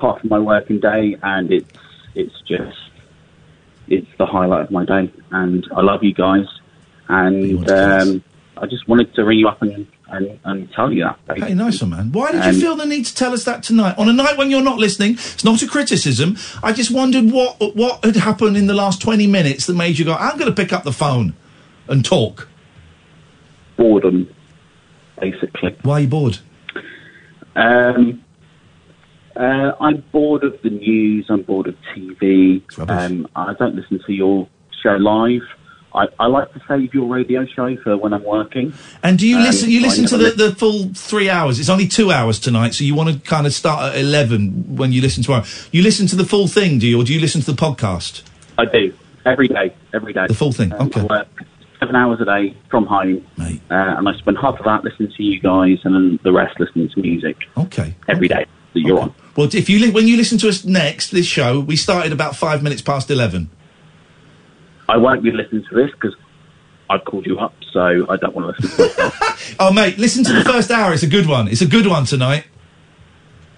Speaker 22: half of my working day, and it's it's just it's the highlight of my day. And I love you guys, and um, I just wanted to ring you up and and, and tell you that.
Speaker 5: Hey, nice one, man. Why did
Speaker 22: And-
Speaker 5: you feel the need to tell us that tonight? On a night when you're not listening, it's not a criticism. I just wondered what what had happened in the last 20 minutes that made you go, I'm going to pick up the phone and talk.
Speaker 22: Boredom, basically.
Speaker 5: Why are you bored?
Speaker 22: Um, uh, I'm bored of the news. I'm bored of TV. Um, I don't listen to your show live. I, I like to save your radio show for when I'm working.
Speaker 5: And do you
Speaker 22: Um,
Speaker 5: listen? You listen to the, the full three hours. It's only two hours tonight, so you want to kind of start at eleven when you listen tomorrow. You listen to the full thing, do you, or do you listen to the podcast?
Speaker 22: I do every day, every day.
Speaker 5: The full thing.
Speaker 22: Um,
Speaker 5: okay.
Speaker 22: I seven hours a day from home, uh, and I spend half of that listening to you guys, and then the rest listening to music.
Speaker 5: Okay.
Speaker 22: Every day that you're on.
Speaker 5: Well, if you li- when you listen to us next, this show, we started about five minutes past eleven.
Speaker 22: I won't be listening to this because I've called you up, so I don't want to listen to. *laughs*
Speaker 5: Oh, mate, listen to the first hour. It's a good one. It's a good one tonight.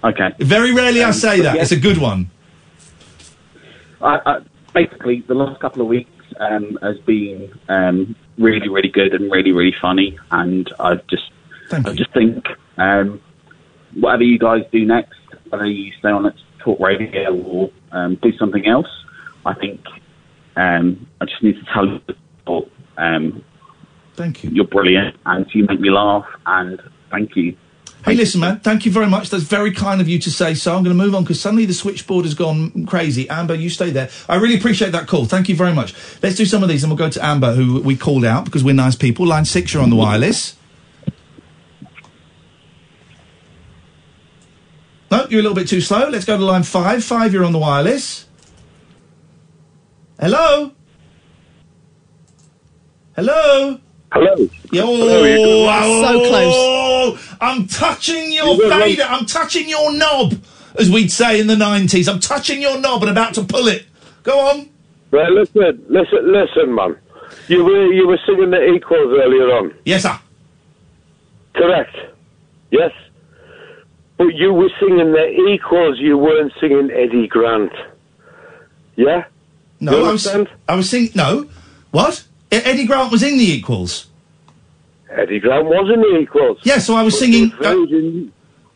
Speaker 22: Okay.
Speaker 5: Very rarely I
Speaker 22: Um,
Speaker 5: say that.
Speaker 22: yeah.
Speaker 5: It's a good one.
Speaker 22: I, I, basically, the last couple of weeks um, has been um, really, really good and really, really funny. And I just, I just think um, whatever you guys do next, whether you stay on Let's Talk Radio or um, do something else, I think um, I just need to tell you, that, um,
Speaker 5: thank you.
Speaker 22: You're brilliant, and you make me laugh, and thank you.
Speaker 5: Hey, listen, man. Thank you very much. That's very kind of you to say so. I'm going to move on because suddenly the switchboard has gone crazy. Amber, you stay there. I really appreciate that call. Thank you very much. Let's do some of these and we'll go to Amber, who we called out because we're nice people. Line six, you're on the wireless. No, you're a little bit too slow. Let's go to line five. Five, you're on the wireless. Hello? Hello?
Speaker 11: Hello.
Speaker 5: Yo,
Speaker 11: Hello,
Speaker 5: oh,
Speaker 11: So
Speaker 5: close. Oh, I'm touching your
Speaker 11: You good,
Speaker 5: fader. I'm touching your knob, as we'd say in the 90s. I'm touching your knob and about to pull it. Go on.
Speaker 11: Right, listen, listen, listen, man. You were you were singing the equals earlier on.
Speaker 5: Yes, sir.
Speaker 11: Correct. Yes. But you were singing the equals. You weren't singing Eddy Grant. Yeah.
Speaker 5: No, I was. I was singing. No. What? Eddy Grant was in the equals.
Speaker 11: Eddy Grant was in the equals.
Speaker 5: Yeah, so I was singing. uh,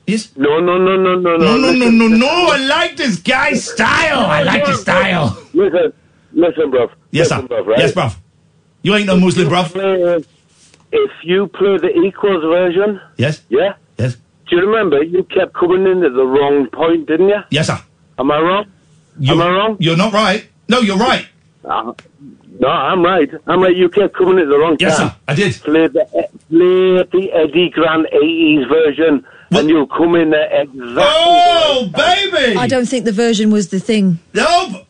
Speaker 5: yes.
Speaker 11: No, no, no, no, no, no.
Speaker 5: No, no, no, no, no. I like this guy's style. I like his style.
Speaker 11: Listen, listen, bruv.
Speaker 5: Yes,
Speaker 11: listen,
Speaker 5: sir.
Speaker 11: Bruv, right?
Speaker 5: Yes, bruv. You ain't no Muslim, bruv.
Speaker 11: Play- If you play the equals version,
Speaker 5: Yes.
Speaker 11: yeah.
Speaker 5: Yes.
Speaker 11: Do you remember you kept coming in at the wrong point, didn't you?
Speaker 5: Yes, sir.
Speaker 11: Am I wrong?
Speaker 5: You're,
Speaker 11: Am I wrong?
Speaker 5: You're not right. No, you're right.
Speaker 11: Uh, no, I'm right. I'm right. You kept coming at the wrong
Speaker 5: Yes,
Speaker 11: time.
Speaker 5: sir, I did.
Speaker 11: Play the, play the Eddy Grant 80s version, and you'll come in there exactly.
Speaker 5: Oh, baby!
Speaker 6: I don't think the version was the thing.
Speaker 5: No!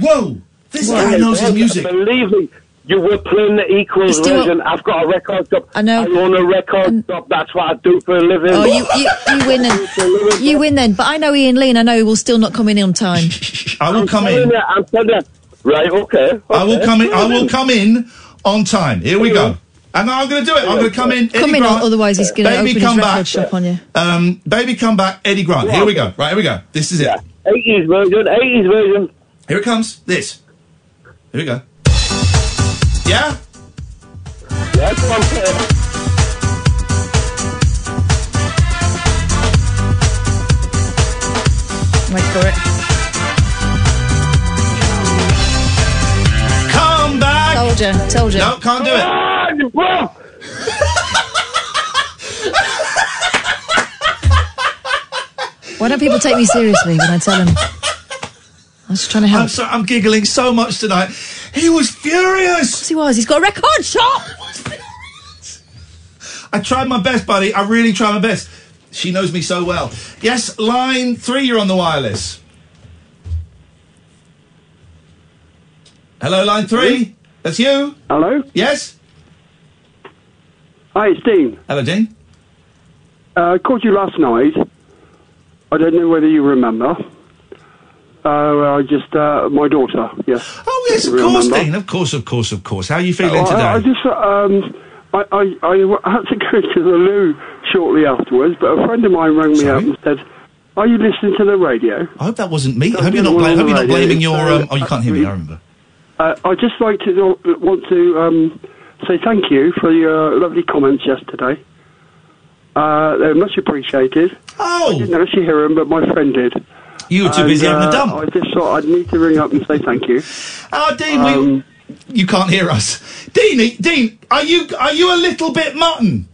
Speaker 5: Whoa! This
Speaker 11: Well,
Speaker 5: guy knows his music.
Speaker 11: Believe me, you were playing the equals
Speaker 6: Still-
Speaker 11: version. I've got a record shop.
Speaker 6: I know.
Speaker 11: I own a record shop. That's what I do for a living.
Speaker 6: Oh, you, you, you *laughs* win then. You win then. But I know Iain Lee, and I know he will still not come in on time. *laughs*
Speaker 5: I will
Speaker 11: I'm
Speaker 5: come in.
Speaker 11: you, I'm telling you. Right, okay.
Speaker 5: I will come in. I will come in on time. Here we go. And I'm going to do it. I'm going to come in.
Speaker 6: Come in,
Speaker 5: Grant.
Speaker 6: otherwise he's going to
Speaker 5: Baby,
Speaker 6: open his
Speaker 5: come
Speaker 6: record
Speaker 5: back.
Speaker 6: shop on you.
Speaker 5: Um, baby, come back. Eddy Grant. Here we go. Right, here we go. This is it.
Speaker 11: 80s version, 80s version.
Speaker 5: Here it comes. This. Here we go. Yeah?
Speaker 11: Yeah, come on.
Speaker 6: Wait for it. Told you. Told you.
Speaker 5: No, can't do it.
Speaker 11: You.
Speaker 6: Why don't people take me seriously when I tell them? I was just trying to help.
Speaker 5: I'm, so, I'm giggling so much tonight. He was furious.
Speaker 6: he was. He's got a record shop. *laughs*
Speaker 5: I tried my best, buddy. I really tried my best. She knows me so well. Yes, line three, you're on the wireless. Hello, line three. That's you.
Speaker 23: Hello?
Speaker 5: Yes?
Speaker 23: Hi, it's Dean.
Speaker 5: Hello, Dean.
Speaker 23: Uh, I called you last night. I don't know whether you remember. Uh, I just, uh, my daughter, yes.
Speaker 5: Oh, yes, of course,
Speaker 23: remember?
Speaker 5: Dean. Of course, of course, of course. How are you feeling
Speaker 23: Uh,
Speaker 5: today?
Speaker 23: I, I just, um, I, I, I had to *laughs* go to the loo shortly afterwards, but a friend of mine rang me up and said, "Are you listening to the radio?"
Speaker 5: I hope that wasn't me. I hope you're not, bla- hope you're not blaming your.
Speaker 23: Uh,
Speaker 5: Um, oh, you can't hear me. I remember.
Speaker 23: Uh, I'd just like to want to um, say thank you for your lovely comments yesterday. Uh, they're much appreciated.
Speaker 5: Oh,
Speaker 23: I didn't actually hear them, but my friend did.
Speaker 5: You were too
Speaker 23: And,
Speaker 5: busy having a
Speaker 23: uh,
Speaker 5: dump.
Speaker 23: I just thought I'd need to ring up and say thank you.
Speaker 5: Oh, Dean,
Speaker 23: Um,
Speaker 5: we, you can't hear us. Dean, Dean, are you are you a little bit mutton?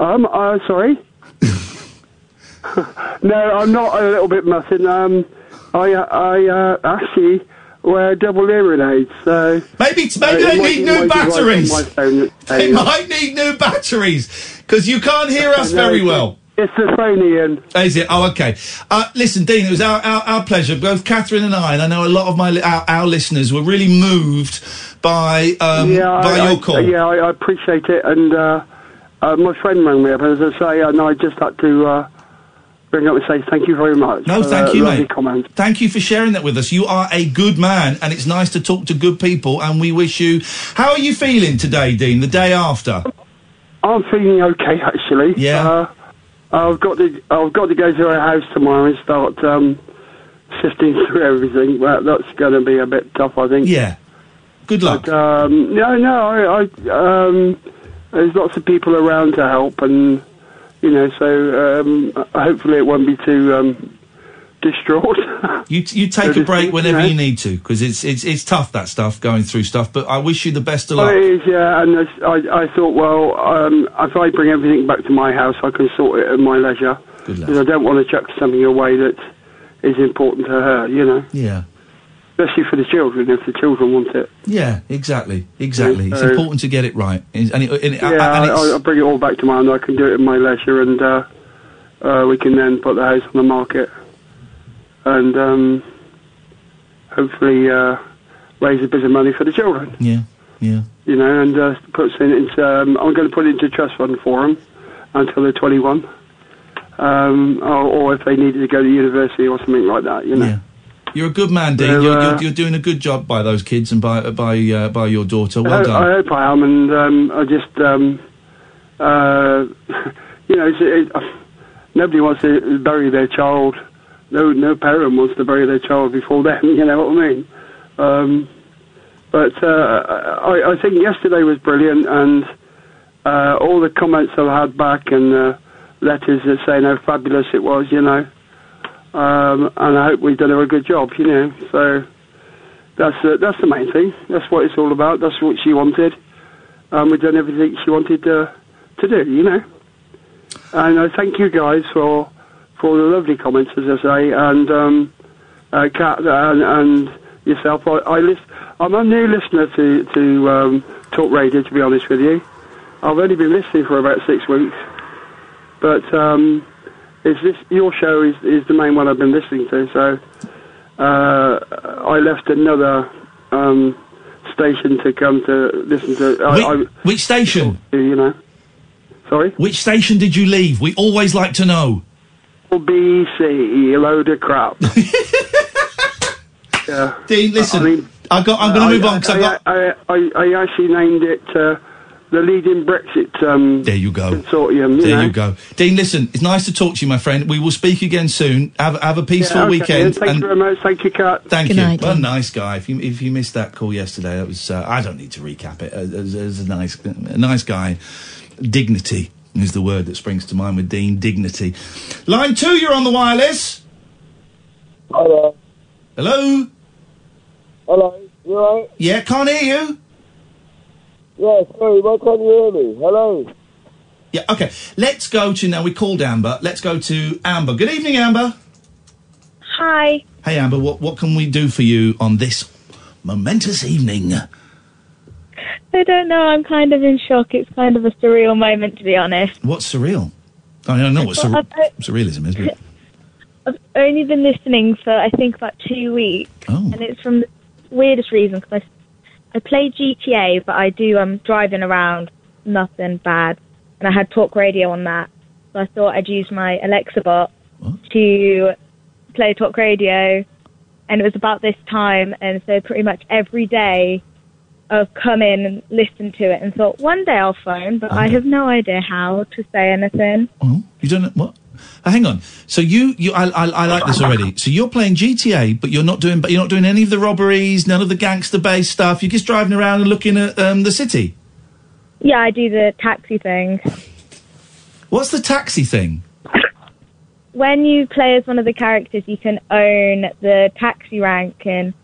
Speaker 23: Um, uh, sorry. *laughs* no, I'm not a little bit mutton. Um, I, I uh, actually wear double hearing so
Speaker 5: maybe
Speaker 23: uh,
Speaker 5: maybe
Speaker 23: it
Speaker 5: they need new
Speaker 23: be right
Speaker 5: batteries.
Speaker 23: my. *laughs*
Speaker 5: They
Speaker 23: Uh,
Speaker 5: might need new batteries because you can't hear us very well.
Speaker 23: It's the phone, Iain.
Speaker 5: Is it? Oh, okay. Uh, listen, Dean, it was our, our, our pleasure. Both Catherine and I, and I know a lot of my li- our, our listeners were really moved by um,
Speaker 23: yeah,
Speaker 5: by
Speaker 23: I,
Speaker 5: your
Speaker 23: I-
Speaker 5: call.
Speaker 23: yeah, I, I appreciate it. And uh, uh, my friend rang me up, and as I say, and I just had to uh, bring up and say thank you very much.
Speaker 5: No, thank
Speaker 23: the
Speaker 5: you, mate.
Speaker 23: Comment.
Speaker 5: Thank you for sharing that with us. You are a good man, and it's nice to talk to good people. And we wish you. How are you feeling today, Dean? The day after?
Speaker 23: I'm feeling okay, actually.
Speaker 5: Yeah.
Speaker 23: Uh, I've got to I've got to go to her house tomorrow and start um, sifting *laughs* through everything. Well, that's going to be a bit tough, I think.
Speaker 5: Yeah. Good luck.
Speaker 23: But, um, no, no, I, I um, there's lots of people around to help, and you know, so um, hopefully it won't be too um, distraught. *laughs*
Speaker 5: You you take
Speaker 23: So
Speaker 5: a break
Speaker 23: you
Speaker 5: whenever
Speaker 23: know.
Speaker 5: you need to because it's it's it's tough that stuff going through stuff. But I wish you the best of
Speaker 23: Well,
Speaker 5: luck.
Speaker 23: it is, yeah, and I, I thought, well, um, if I bring everything back to my house, I can sort it at my leisure.
Speaker 5: Good
Speaker 23: Because I don't want to chuck something away that is important to her, you know.
Speaker 5: Yeah.
Speaker 23: Especially for the children, if the children want it.
Speaker 5: Yeah, exactly, exactly. It's
Speaker 23: So-
Speaker 5: important to get it right, and, it, and, it,
Speaker 23: yeah,
Speaker 5: and
Speaker 23: I,
Speaker 5: it's,
Speaker 23: I'll bring it all back to mind. I can do it at my leisure, and uh, uh, we can then put the house on the market, and um, hopefully uh, raise a bit of money for the children.
Speaker 5: yeah, yeah.
Speaker 23: You know, and uh, put it into. Um, I'm going to put it into trust fund for them until they're 21, um, or, or if they needed to go to university or something like that. You know.
Speaker 5: Yeah. You're a good man, Dean.
Speaker 23: So,
Speaker 5: you're,
Speaker 23: uh,
Speaker 5: you're, you're doing a good job by those kids and by by uh, by your daughter. Well
Speaker 23: I,
Speaker 5: done.
Speaker 23: I hope I am, and um, I just, um, uh, *laughs* you know, it's, it, nobody wants to bury their child. No, no parent wants to bury their child before *laughs* them. You know what I mean? Um, but uh, I, I think yesterday was brilliant, and uh, all the comments I've had back and uh, letters that saying how fabulous it was. You know, um, and I hope we've done her a good job. You know, so that's uh, that's the main thing. That's what it's all about. That's what she wanted. Um, we've done everything she wanted uh, to do. You know, and I thank you guys for for the lovely comments, as I say, and um, uh, Kat and, and yourself. I, I list, I'm a new listener to to um, Talk Radio. To be honest with you, I've only been listening for about six weeks, but um, is this your show is is the main one I've been listening to. So uh, I left another um, station to come to listen to. I, I,
Speaker 5: Which station?
Speaker 23: you know, sorry.
Speaker 5: Which station did you leave? We always like to know.
Speaker 23: BC, a load of crap. *laughs* yeah.
Speaker 5: Dean, listen,
Speaker 23: I mean,
Speaker 5: I got. I'm going to move on
Speaker 23: I-
Speaker 5: because I've got.
Speaker 23: I, I, I actually named it uh, the leading Brexit um,
Speaker 5: There you go.
Speaker 23: consortium. You
Speaker 5: There
Speaker 23: know?
Speaker 5: you go, Dean. Listen, it's nice to talk to you, my friend. We will speak again soon. Have have a peaceful
Speaker 23: Yeah, okay,
Speaker 5: weekend.
Speaker 23: Thank
Speaker 5: and
Speaker 23: you very much. Thank you, Kat.
Speaker 5: Thank
Speaker 23: Good
Speaker 5: you.
Speaker 23: night,
Speaker 5: what a nice guy. If you if you missed that call yesterday, that was. Uh, I don't need to recap it. As, as, as a nice a nice guy, dignity is the word that springs to mind with Dean. Dignity. Line two, you're on the wireless.
Speaker 21: Hello.
Speaker 5: Hello.
Speaker 21: Hello. You alright?
Speaker 5: Yeah, can't hear you.
Speaker 21: Yeah, sorry, why can't you hear me? Hello.
Speaker 5: Yeah. Okay. Let's go to now. We called Amber. Let's go to Amber. Good evening, Amber.
Speaker 24: Hi.
Speaker 5: Hey, Amber. What what can we do for you on this momentous evening?
Speaker 24: I don't know. I'm kind of in shock. It's kind of a surreal moment, to be honest.
Speaker 5: What's surreal? I don't know what
Speaker 24: Well,
Speaker 5: sur-
Speaker 24: I- uh,
Speaker 5: surrealism is. But *laughs*
Speaker 24: I've only been listening for I think about two weeks,
Speaker 5: Oh.
Speaker 24: and it's from the weirdest reason because I, play GTA, but I do um driving around, nothing bad, and I had talk radio on that, so I thought I'd use my Alexa bot to play talk radio, and it was about this time, and so pretty much every day. I've come in and listened to it and thought one day I'll phone, but I have no idea how to say anything.
Speaker 5: you don't know what? Uh, hang on. So you you I, I I like this already. So you're playing GTA, but you're not doing but you're not doing any of the robberies, none of the gangster based stuff. You're just driving around and looking at um, the city.
Speaker 24: Yeah, I do the taxi thing.
Speaker 5: What's the taxi thing?
Speaker 24: when you play as one of the characters, you can own the taxi rank and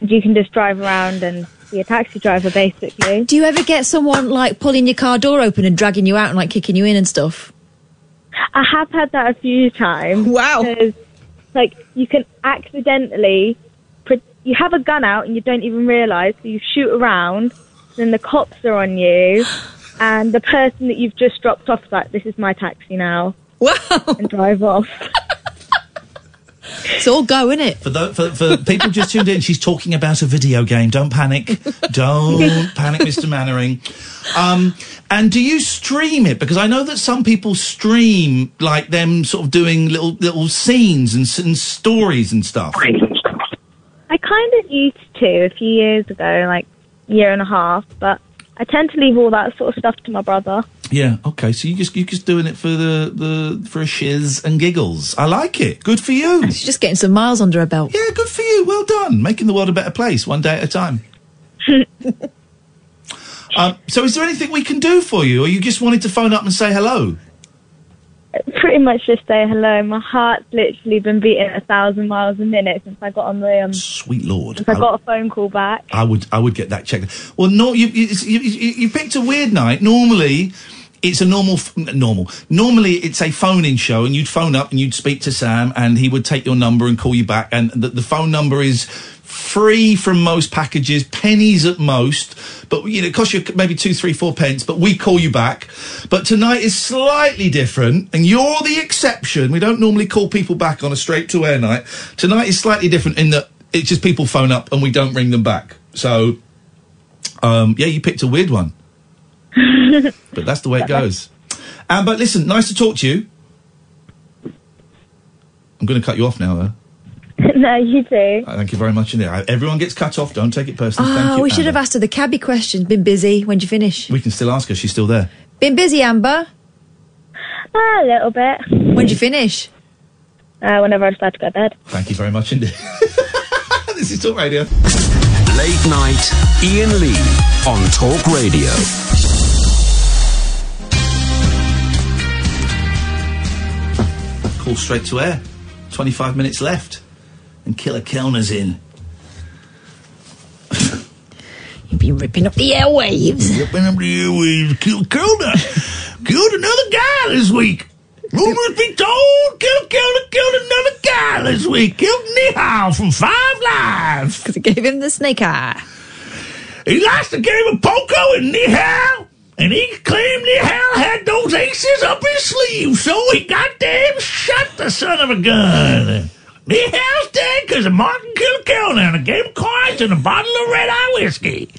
Speaker 24: you can just drive around and be a taxi driver, basically.
Speaker 6: Do you ever get someone like pulling your car door open and dragging you out and like kicking you in and stuff?
Speaker 24: I have had that a few times.
Speaker 6: Wow.
Speaker 24: Because, like, you can accidentally, you have a gun out and you don't even realise, so you shoot around, then the cops are on you, and the person that you've just dropped off is like, this is my taxi now.
Speaker 6: Wow.
Speaker 24: And drive off. *laughs*
Speaker 6: It's all go, isn't it?
Speaker 5: For, tho- for for people just tuned in, she's talking about a video game. Don't panic. Don't panic, Mr. Mainwaring. Um, and do you stream it? Because I know that some people stream like them, sort of doing little little scenes and, and stories and stuff.
Speaker 24: I kind of used to a few years ago, like year and a half, but I tend to leave all that sort of stuff to my brother.
Speaker 5: Yeah. Okay. So you just you just doing it for the the for a shiz and giggles. I like it. Good for you.
Speaker 6: She's just getting some miles under her belt.
Speaker 5: Yeah. Good for you. Well done. Making the world a better place one day at a time. *laughs* um, so is there anything we can do for you, or you just wanted to phone up and say hello?
Speaker 24: Pretty much just say hello. My heart's literally been beating a thousand miles a minute since I got on the um.
Speaker 5: Sweet lord.
Speaker 24: Since I got a phone call back.
Speaker 5: I would I would get that checked. Well, no, you you, you, you you picked a weird night. Normally, it's a normal normal. Normally, it's a phone-in show, and you'd phone up and you'd speak to Sam, and he would take your number and call you back. And the, the phone number is free from most packages, pennies at most. But you know, it costs you maybe two, three, four pence. But we call you back. But tonight is slightly different, and you're the exception. We don't normally call people back on a straight-to-air night. Tonight is slightly different in that it's just people phone up and we don't ring them back. So, um, yeah, you picked a weird one, *laughs* but that's the way it goes. Um, but listen, nice to talk to you. I'm going to cut you off now, though. *laughs*
Speaker 24: no, you too.
Speaker 5: Uh, Thank you very much indeed. Everyone gets cut off. Don't take it personally. Thank
Speaker 6: Oh,
Speaker 5: you.
Speaker 6: we should have asked her the cabbie question. Been busy. When'd you finish?
Speaker 5: We can still ask her. She's still there.
Speaker 6: Been busy, Amber.
Speaker 24: a little bit.
Speaker 6: When'd you finish?
Speaker 24: Uh, whenever I decide to go to bed.
Speaker 5: Thank you very much indeed. *laughs* this is Talk Radio.
Speaker 1: Late night, Iain Lee on Talk Radio.
Speaker 5: Call straight to air. 25 minutes left. And Killer Kelner's in.
Speaker 6: You've be ripping up the airwaves.
Speaker 5: Ripping up the airwaves. Killer Kelner. Killed another guy this week. Rumors be told, killed, killed, killed another guy this week. Killed Nihal from Five Lives.
Speaker 6: Because he gave him the snake eye.
Speaker 5: He lost the game of poker with Nihal, and he claimed Nihal had those aces up his sleeve, so he goddamn shot the son of a gun. Nihal's dead because Martin killed a cow and a game of cards and a bottle of red eye whiskey.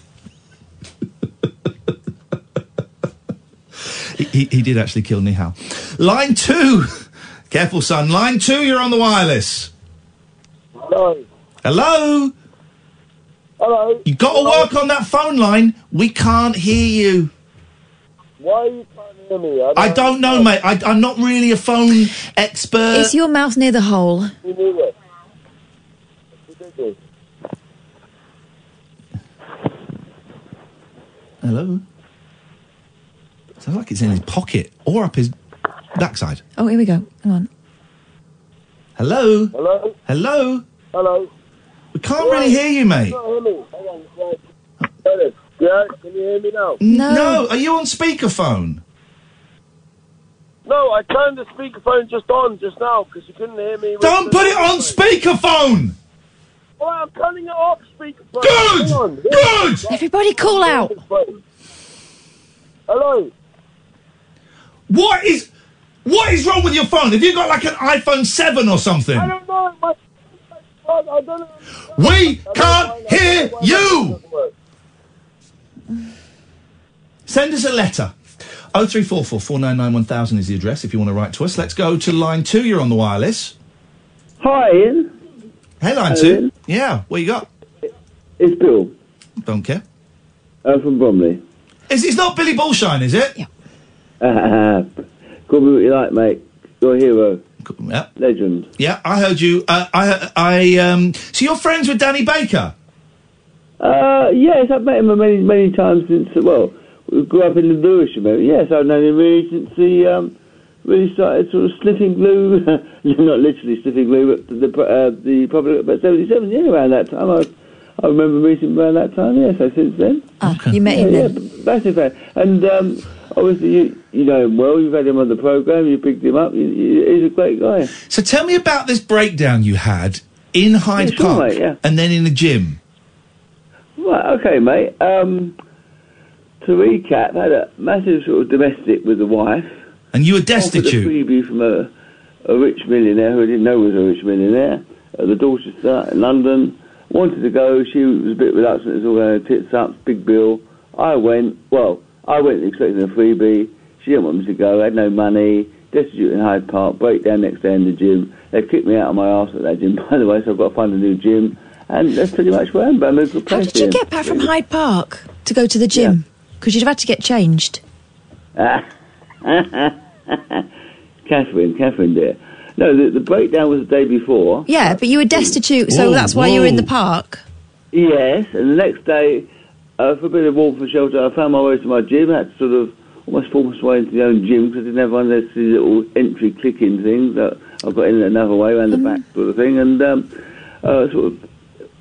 Speaker 5: he, he, he did actually kill Nihal. Line two. Careful, son. Line two, you're on the wireless.
Speaker 21: Hello.
Speaker 5: Hello?
Speaker 21: Hello.
Speaker 5: you got to work on that phone line. We can't hear you.
Speaker 21: Why are you trying to hear me?
Speaker 5: I don't know, mate. I, I'm not really a phone expert.
Speaker 6: Is your mouth near the hole?
Speaker 21: You knew it. Ridiculous.
Speaker 5: Hello? Sounds like it's in his pocket or up his backside.
Speaker 6: Oh, here we go. Hang on.
Speaker 5: Hello?
Speaker 21: Hello?
Speaker 5: Hello?
Speaker 21: Hello?
Speaker 5: We can't really hear you, mate.
Speaker 21: You can't hear me. Hang on. Right. Dennis, Yeah, can you hear me now?
Speaker 5: No. Are you on speakerphone?
Speaker 21: No, I turned the speakerphone just on just now because you couldn't hear me.
Speaker 5: Don't put it on speakerphone!
Speaker 21: All right, I'm turning it off speakerphone.
Speaker 5: Good!
Speaker 21: Hang on.
Speaker 5: Good!
Speaker 6: Everybody call out.
Speaker 21: Hello?
Speaker 5: What is what is wrong with your phone? Have you got like an iPhone 7 or something?
Speaker 21: I don't know. My, I don't know.
Speaker 5: We can't hear you! Send us a letter. 0344 499 1000 is the address if you want to write to us. Let's go to line two. You're on the wireless.
Speaker 25: Hi, Iain.
Speaker 5: Hey, line
Speaker 25: Hello,
Speaker 5: two.
Speaker 25: Iain.
Speaker 5: Yeah, what you got?
Speaker 25: It's Bill.
Speaker 5: Don't care.
Speaker 25: I'm from Bromley.
Speaker 5: Is it's not Billy Bullshine, is it? Yeah.
Speaker 25: Uh, *laughs* call me what you like, mate. You're a hero.
Speaker 5: Yeah.
Speaker 25: Legend.
Speaker 5: Yeah, I heard you. Uh, I, I, um. So you're friends with Danny Baker?
Speaker 25: Uh, yes, I've met him many, many times since, well, we grew up in the Lewisham area. Yes, I've known him really since he, um, really started sort of sniffing glue. *laughs* Not literally sniffing glue, but the, uh, the probably about 77, yeah, around that time. I, I remember meeting him around that time, Yes, yeah, so since then.
Speaker 6: Ah, you met him
Speaker 25: yeah,
Speaker 6: then?
Speaker 25: massive fan. And, um, obviously you, you know him well, you've had him on the programme, you picked him up, you, you, he's a great guy.
Speaker 5: So tell me about this breakdown you had in Hyde
Speaker 25: Yeah, sure,
Speaker 5: Park
Speaker 25: mate, yeah.
Speaker 5: and then in the gym.
Speaker 25: Right, okay, mate. Um, to recap, I had a massive sort of domestic with the wife.
Speaker 5: And you were
Speaker 25: Offered a freebie from a, a rich millionaire who I didn't know was a rich millionaire at the Dorchester in London. Wanted to go. She was a bit reluctant. It was all going tits up, big bill. I went. Well, I went expecting a freebie. She didn't want me to go. I had no money. Destitute in Hyde Park. Breakdown next day in the gym. They kicked me out of my arse at that gym, *laughs* by the way. So I've got to find a new gym. And that's pretty much where I am. But I'm a good
Speaker 6: How did you get back from Hyde Park to go to the gym? Because you'd have had to get changed. *laughs*
Speaker 25: Catherine, Catherine, dear. No, the, the breakdown was the day before.
Speaker 6: Yeah, but you were destitute, so
Speaker 25: Whoa,
Speaker 6: that's why you were in the park.
Speaker 25: Yes, and the next day, uh, for a bit of warmth and shelter, I found my way to my gym. I had to sort of almost force my way into the own gym because I didn't have one of those little entry clicking things. That I got in another way around the back sort of thing, and um, uh, sort of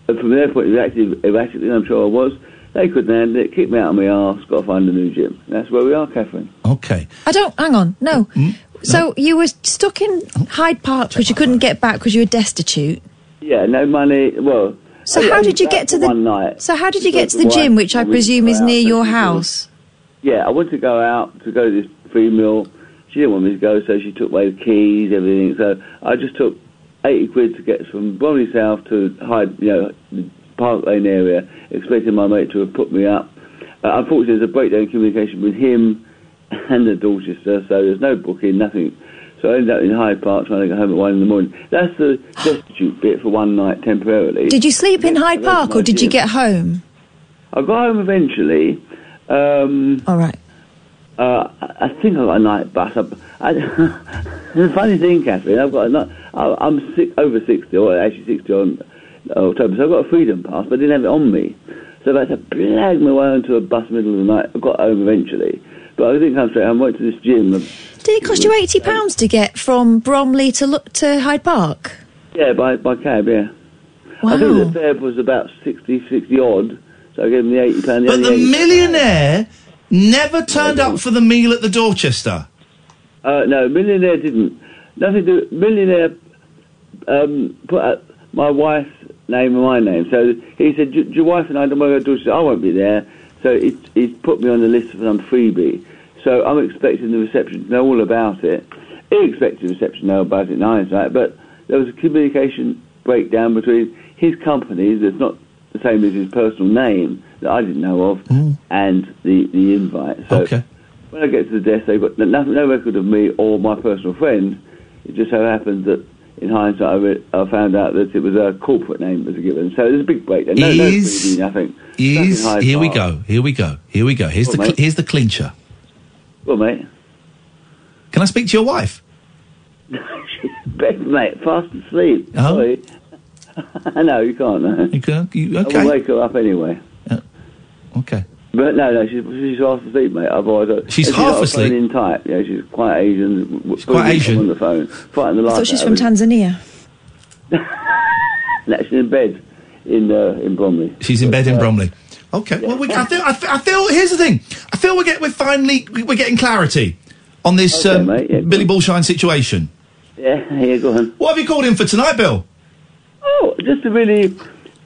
Speaker 25: from their point of view, erratically, I'm sure I was. They couldn't handle it, kicked me out of my arse, got to find a new gym. That's where we are, Catherine.
Speaker 5: Okay.
Speaker 6: I don't. Hang on. No. Mm, mm, so you were stuck in Hyde Park because you couldn't get back because you were destitute.
Speaker 25: Yeah, no money. Well,
Speaker 6: So
Speaker 25: I-
Speaker 6: how
Speaker 25: I
Speaker 6: did you get to the?
Speaker 25: one night?
Speaker 6: So how did you get to the gym, which I presume is near your house?
Speaker 25: Yeah, I wanted to go out to go to this free meal. She didn't want me to go, so she took away the keys, everything. So I just took 80 quid to get from Bromley South to Hyde, you know, the Park Lane area, expecting my mate to have put me up. Uh, unfortunately, there's a breakdown in communication with him *laughs* and the Dorchester, so there's no booking, nothing. So I ended up in Hyde Park trying to get home at one in the morning. That's the destitute bit for one night temporarily.
Speaker 6: Did you sleep in Hyde Park or did you get home?
Speaker 25: I got home eventually. Um,
Speaker 6: All right.
Speaker 25: Uh, I think I got a night bus. I, I, *laughs* the funny thing, Catherine, I've got a night, I, I'm six, over 60, or actually 60 on October, so I've got a freedom pass, but I didn't have it on me. So I had to blag my way onto a bus in the middle of the night. I got home eventually. But I didn't come straight home. I went to this gym.
Speaker 6: Did it cost you eighty pounds to get from Bromley to look to Hyde Park?
Speaker 25: Yeah, by, by cab, yeah.
Speaker 6: Wow.
Speaker 25: I think the fare was about 60, 60 odd, so I gave him the £80.
Speaker 5: But the millionaire never turned up for the meal at the Dorchester.
Speaker 25: Uh, no, millionaire didn't. Nothing to millionaire. Um, put uh, my wife's name and my name. So he said, "Do- do "Your wife and I don't want to go to." I won't be there. So he's, put me on the list for some freebie. So I'm expecting the reception to know all about it. He expected the reception to know about it in hindsight, but there was a communication breakdown between his company, that's not the same as his personal name that I didn't know of, mm. and the, the invite. So
Speaker 5: Okay.
Speaker 25: when I get to the desk, they've got no, no record of me or my personal friend. It just so happens that in hindsight, I, re- I found out that it was a corporate name that was given. So there's a big breakdown. No, no
Speaker 5: Is-
Speaker 25: nothing.
Speaker 5: Is
Speaker 25: Nothing
Speaker 5: here we go. Here we go. Here we go. Here's
Speaker 25: What,
Speaker 5: the cl- here's the clincher.
Speaker 25: Well, mate,
Speaker 5: Can I speak to your wife? *laughs*
Speaker 25: bed, mate, fast asleep.
Speaker 5: Oh.
Speaker 25: Sorry. *laughs* no, you can't. No.
Speaker 5: You can, you,
Speaker 25: I'll wake her up anyway.
Speaker 5: Uh, okay.
Speaker 25: But no, no, she's she's half asleep, mate. Otherwise, I-
Speaker 5: She's half
Speaker 25: not
Speaker 5: asleep?
Speaker 25: In type, yeah. She's quite Asian. She's
Speaker 5: quite Asian?
Speaker 25: on the phone, fighting the
Speaker 6: I
Speaker 25: life.
Speaker 6: thought she was
Speaker 25: out
Speaker 6: from. Tanzania. *laughs*
Speaker 25: No, she's in bed in uh, in Bromley.
Speaker 5: She's in bed in
Speaker 25: uh,
Speaker 5: Bromley. Okay. Well, we, I feel. I feel, I feel. Here's the thing. I feel we get. We're finally. We're getting clarity on this
Speaker 25: Okay,
Speaker 5: um,
Speaker 25: mate, yeah,
Speaker 5: Billy Bullshine situation.
Speaker 25: Yeah, *laughs* yeah, go on.
Speaker 5: What have you called in for tonight, Bill?
Speaker 25: Oh, just to really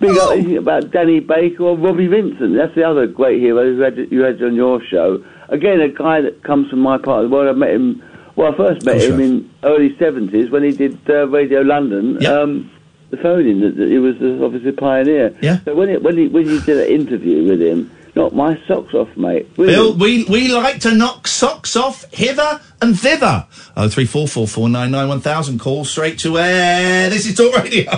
Speaker 25: big up about Danny Baker or Robbie Vincent. That's the other great hero who had you had on your show. Again, a guy that comes from my part of the world. I met him. Well, I first met him in early seventies when he did uh, Radio London. Um, the phone in that he was uh, obviously a pioneer.
Speaker 5: Yeah.
Speaker 25: So when it, when he when you did an interview with him, knocked my socks off, mate.
Speaker 5: Bill, we we like to knock socks off hither and thither. Oh three four four four nine nine one thousand. Call straight to air. This is Talk Radio.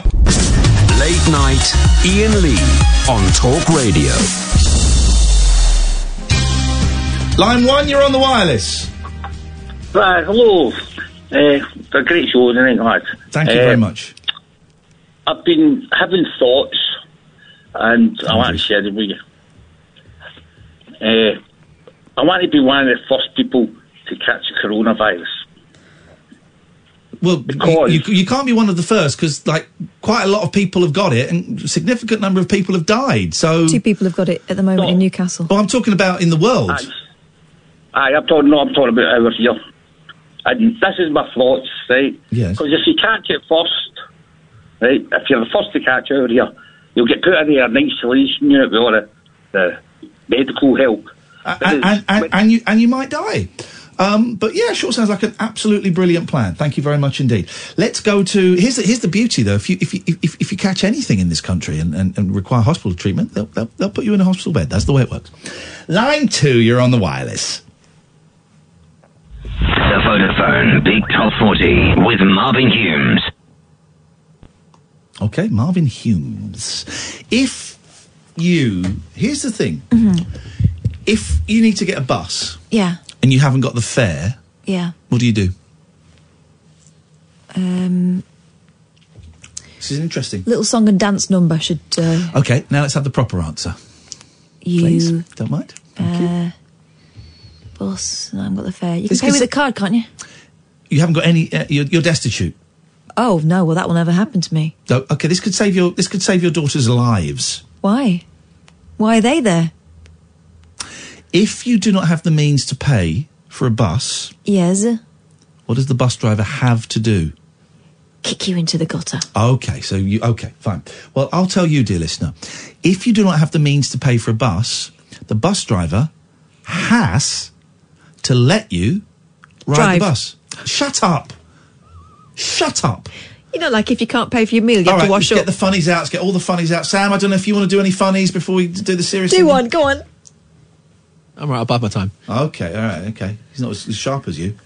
Speaker 1: Late night, Iain Lee on Talk Radio.
Speaker 5: Line one, you're on the wireless.
Speaker 12: Right, hello. Uh, it's a great show, isn't it, lad?
Speaker 5: Thank you
Speaker 12: Uh,
Speaker 5: very much.
Speaker 12: I've been having thoughts, and I want to share them with you. Uh, I want to be one of the first people to catch the coronavirus.
Speaker 5: Well, you, you, you can't be one of the first because, like, quite a lot of people have got it, and a significant number of people have died. So,
Speaker 6: Two people have got it at the moment in Newcastle.
Speaker 5: well, I'm talking about in the world.
Speaker 12: Aye, I'm talking, no, I'm talking about over here. And this is my thoughts, right?
Speaker 5: Yes.
Speaker 12: Because if you catch it first, right, if you're the first to catch it over here, you'll get put in an isolation unit with all the, the medical help.
Speaker 5: and, and, and, and you and you might die. Um, but yeah, sure sounds like an absolutely brilliant plan. Thank you very much indeed. Let's go to here's the, here's the beauty though. If you if you if, if you catch anything in this country and, and, and require hospital treatment, they'll, they'll they'll put you in a hospital bed. That's the way it works. Line two, you're on the wireless.
Speaker 26: The Vodafone Big Top 40 with Marvin Humes.
Speaker 5: Okay, Marvin Humes. If you here's the thing, if you need to get a bus
Speaker 6: Yeah,
Speaker 5: and you haven't got the fare,
Speaker 6: yeah.
Speaker 5: what do you do?
Speaker 6: Um,
Speaker 5: This is interesting.
Speaker 6: little song and dance number should uh,
Speaker 5: Okay, now let's have the proper answer. Please,
Speaker 6: you
Speaker 5: don't mind.
Speaker 6: uh, bus? No, I haven't got the fare. You can
Speaker 5: This
Speaker 6: pay with a card, can't you?
Speaker 5: You haven't got any. Uh, you're, you're destitute.
Speaker 6: Oh no, well that will never happen to me.
Speaker 5: No, okay, this could save your this could save your daughter's lives.
Speaker 6: Why? Why are they there?
Speaker 5: If you do not have the means to pay for a bus,
Speaker 6: Yes,
Speaker 5: what does the bus driver have to do?
Speaker 6: kick you into the gutter.
Speaker 5: Okay, so you okay, fine. Well, I'll tell you, dear listener, if you do not have the means to pay for a bus, the bus driver has to let you ride
Speaker 6: Drive.
Speaker 5: the bus. Shut up. Shut up.
Speaker 6: You know, like if you can't pay for your meal, you
Speaker 5: All
Speaker 6: have
Speaker 5: right,
Speaker 6: to wash
Speaker 5: let's
Speaker 6: up.
Speaker 5: get the funnies out. Let's get all the funnies out. Sam, I don't know if you want to do any funnies before we do the serious.
Speaker 6: Do
Speaker 5: thing.
Speaker 6: one, go on.
Speaker 13: I'm right, I'll bide my time.
Speaker 5: Okay, all right, okay. He's not as, as sharp as you.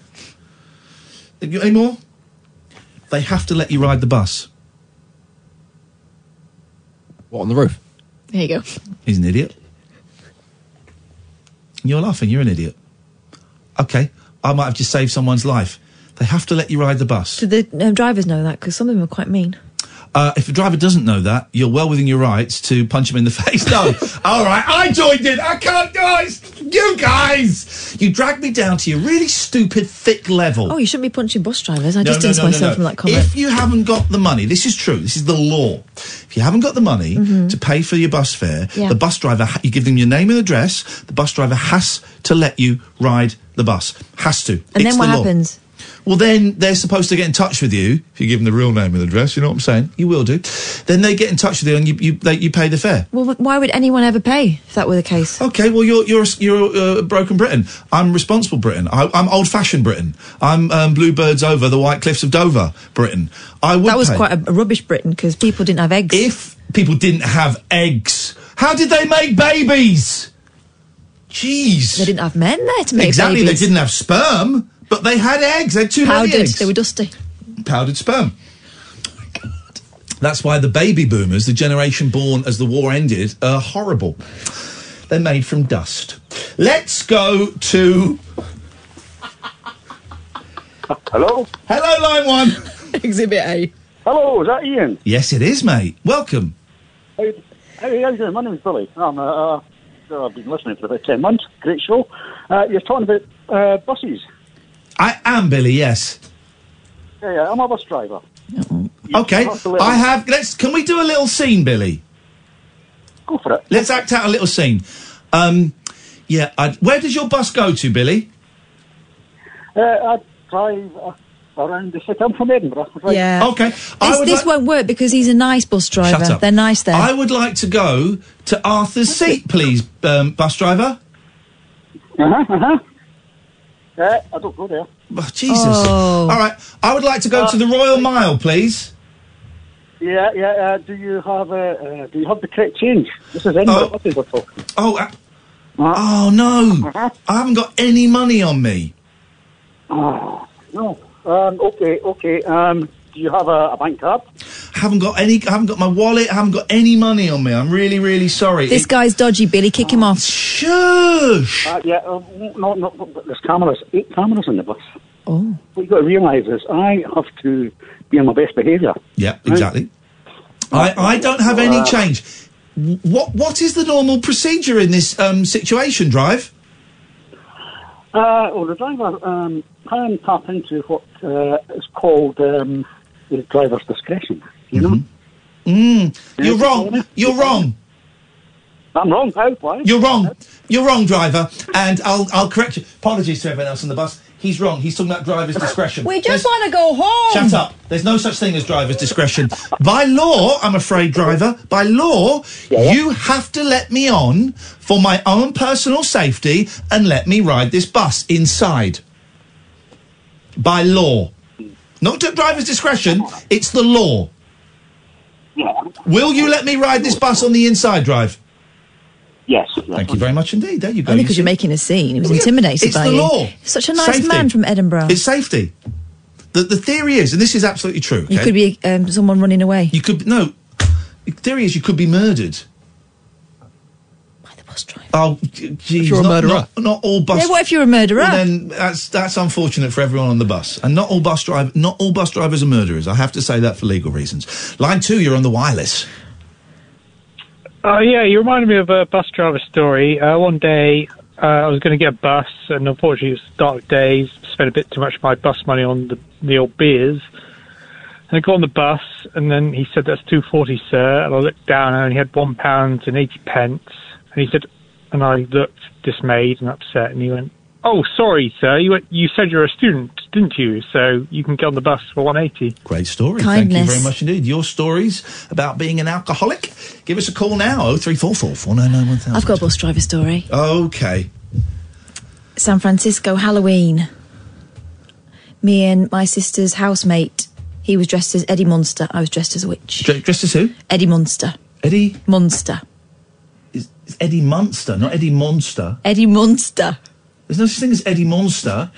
Speaker 5: You Any more? They have to let you ride the bus.
Speaker 13: What, on the roof?
Speaker 6: There you go.
Speaker 5: He's an idiot. You're laughing. You're an idiot. Okay, I might have just saved someone's life. They have to let you ride the bus.
Speaker 6: Do the um, drivers know that? Because some of them are quite mean.
Speaker 5: Uh, if a driver doesn't know that, you're well within your rights to punch him in the *laughs* face. No, all right, I joined it. I can't do it. You guys, you dragged me down to your really stupid, thick level.
Speaker 6: Oh, you shouldn't be punching bus drivers. I
Speaker 5: No,
Speaker 6: just
Speaker 5: no, no,
Speaker 6: myself from that comment.
Speaker 5: If you haven't got the money, this is true. This is the law. If you haven't got the money
Speaker 6: Mhm.
Speaker 5: to pay for your bus fare,
Speaker 6: Yeah.
Speaker 5: the bus driver, you give them your name and address. The bus driver has to let you ride the bus. Has to.
Speaker 6: And
Speaker 5: It's
Speaker 6: then what
Speaker 5: the
Speaker 6: happens?
Speaker 5: Well, then they're supposed to get in touch with you if you give them the real name and address. You know what I'm saying? You will do. Then they get in touch with you and you you, they, you pay the fare.
Speaker 6: Well, why would anyone ever pay if that were the case?
Speaker 5: Okay, well you're you're you're uh, broken Britain. I'm responsible Britain. I, I'm old fashioned Britain. I'm um, bluebirds over the white cliffs of Dover Britain. I would.
Speaker 6: that was
Speaker 5: pay.
Speaker 6: quite a, a rubbish Britain because people didn't have eggs.
Speaker 5: If people didn't have eggs, how did they make babies? Jeez.
Speaker 6: They didn't have men there to make
Speaker 5: exactly,
Speaker 6: babies.
Speaker 5: Exactly, they didn't have sperm, but they had eggs. They had too
Speaker 6: Powdered.
Speaker 5: many eggs.
Speaker 6: They were dusty.
Speaker 5: powdered sperm. That's why the baby boomers, the generation born as the war ended, are horrible. They're made from dust. Let's go to.
Speaker 27: Hello?
Speaker 5: Hello, line one.
Speaker 6: Exhibit A.
Speaker 27: Hello, is that Iain?
Speaker 5: Yes, it is, mate. Welcome.
Speaker 27: Hey, hey, how you doing? My name's Billy. I'm, uh, uh, I've been listening for about 10 months. Great show. Uh, you're talking about uh, buses.
Speaker 5: I am Billy. Yes.
Speaker 27: Yeah, yeah, I'm a bus driver.
Speaker 5: Okay.
Speaker 27: have to let
Speaker 5: I have. Let's. Can we do a little scene, Billy?
Speaker 27: Go for it.
Speaker 5: Let's act out a little scene. Um. Yeah. i where does your bus go to, Billy?
Speaker 27: Uh, I drive uh, around the city. I'm from Edinburgh. Right.
Speaker 6: Yeah.
Speaker 5: Okay.
Speaker 6: This, this
Speaker 5: like-
Speaker 6: won't work because he's a nice bus driver.
Speaker 5: Shut up.
Speaker 6: They're nice there.
Speaker 5: I would like to go to Arthur's seat, please, um, bus driver.
Speaker 27: Uh-huh, uh-huh. Uh, I don't go there.
Speaker 5: Oh, Jesus.
Speaker 27: Oh.
Speaker 5: All right. I would like to go to the Royal Mile, please.
Speaker 27: Yeah, yeah. Uh, do you have uh, uh, do you have the correct change? This is Edinburgh buses we're talking.
Speaker 5: Oh. uh, oh no! I haven't got any money on me.
Speaker 27: Oh, no. Um, okay, okay. Um, do you have a, a bank card?
Speaker 5: Haven't got any. I haven't got my wallet. I haven't got any money on me. I'm really, really sorry.
Speaker 6: this
Speaker 5: It-
Speaker 6: guy's dodgy, Billy. Kick him off.
Speaker 5: Shush.
Speaker 27: Uh, yeah, uh, no, no, there's cameras, eight cameras in the bus.
Speaker 6: Oh.
Speaker 27: What you've got to realise is I have to be on my best behaviour.
Speaker 5: Yeah, exactly. I, I don't have any
Speaker 27: Uh,
Speaker 5: change. What What is the normal procedure in this um, situation, Drive?
Speaker 27: Uh, well, the driver um, can tap into what uh, is called um, the driver's discretion. You know?
Speaker 5: Mm, you're wrong. You're wrong.
Speaker 27: I'm wrong. How? Why?
Speaker 5: You're wrong. You're wrong, driver. And I'll I'll correct you. Apologies to everyone else on the bus. He's wrong. He's talking about driver's discretion.
Speaker 6: We just want to go home.
Speaker 5: Shut up. There's no such thing as driver's discretion. By law, I'm afraid, driver, by law, you have to let me on for my own personal safety and let me ride this bus inside. By law. Not at driver's discretion, it's the law. Will you let me ride this bus on the inside drive?
Speaker 27: Yes.
Speaker 5: Thank you very much indeed. There you go.
Speaker 6: Only because
Speaker 5: see-
Speaker 6: you're making a scene. He was
Speaker 5: Well, yeah,
Speaker 6: intimidated
Speaker 5: it's
Speaker 6: by
Speaker 5: the
Speaker 6: you.
Speaker 5: law.
Speaker 6: Such a nice
Speaker 5: Safety.
Speaker 6: man from Edinburgh.
Speaker 5: It's safety. The, the theory is, and this is absolutely true.
Speaker 6: You could be um, someone running away.
Speaker 5: You could no. The theory is you could be murdered. By the bus driver. Oh, g- geez,
Speaker 6: you're a murderer.
Speaker 5: Not, not all bus.
Speaker 6: Yeah, what if you're a murderer?
Speaker 5: Well, then that's that's unfortunate for everyone on the bus, and not all bus drive not all bus drivers are murderers. I have to say that for legal reasons. Line two, you're on the wireless.
Speaker 28: Oh yeah, you reminded me of a bus driver story. Uh, one day, uh, I was going to get a bus, and unfortunately, it was dark days. Spent a bit too much of my bus money on the, the old beers. And I got on the bus, and then he said, "That's two forty, sir." And I looked down, and he had one pound and eighty pence. And he said, and I looked dismayed and upset, and he went, "Oh, sorry, sir. You went, you said you're a student, didn't you? So you can get on the bus for one eighty.
Speaker 5: Great story. Thank you very much indeed. Your stories about being an alcoholic. Give us a call now. Oh three four four four nine nine one thousand.
Speaker 6: I've got a bus driver story.
Speaker 5: Okay.
Speaker 6: San Francisco Halloween. Me and my sister's housemate. He was dressed as Eddie Munster. I was dressed as a witch.
Speaker 5: Dr- dressed as who?
Speaker 6: Eddie Munster.
Speaker 5: Eddie
Speaker 6: Munster.
Speaker 5: It's Eddie Munster, not Eddie Monster.
Speaker 6: Eddie Munster.
Speaker 5: There's no such thing as Eddie Monster.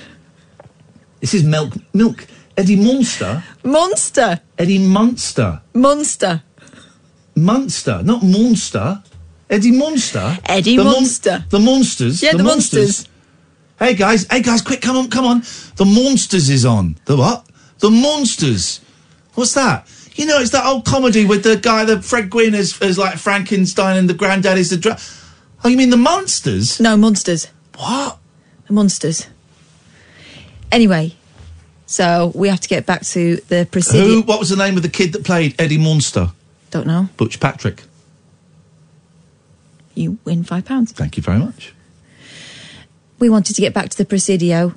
Speaker 5: This is milk. Milk. Eddie Monster.
Speaker 6: Monster.
Speaker 5: Eddie Munster.
Speaker 6: Monster.
Speaker 5: Munster, not Monster. Eddie Monster.
Speaker 6: Eddie
Speaker 5: the mon- the monsters.
Speaker 6: Yeah, the Monsters.
Speaker 5: Hey guys, hey guys, quick, come on, come on. The Monsters is on. The what? The Monsters. What's that? You know, it's that old comedy with the guy that Fred Gwynne is, is like Frankenstein and the granddad is the dra- Oh, you mean the Monsters?
Speaker 6: No, Monsters.
Speaker 5: What?
Speaker 6: The Monsters. Anyway, so we have to get back to the presidio.
Speaker 5: Who?
Speaker 6: Presidium.
Speaker 5: What was the name of the kid that played Eddie Monster?
Speaker 6: Don't know.
Speaker 5: Butch Patrick.
Speaker 6: You win five pounds.
Speaker 5: Thank you very much.
Speaker 6: We wanted to get back to the Presidio.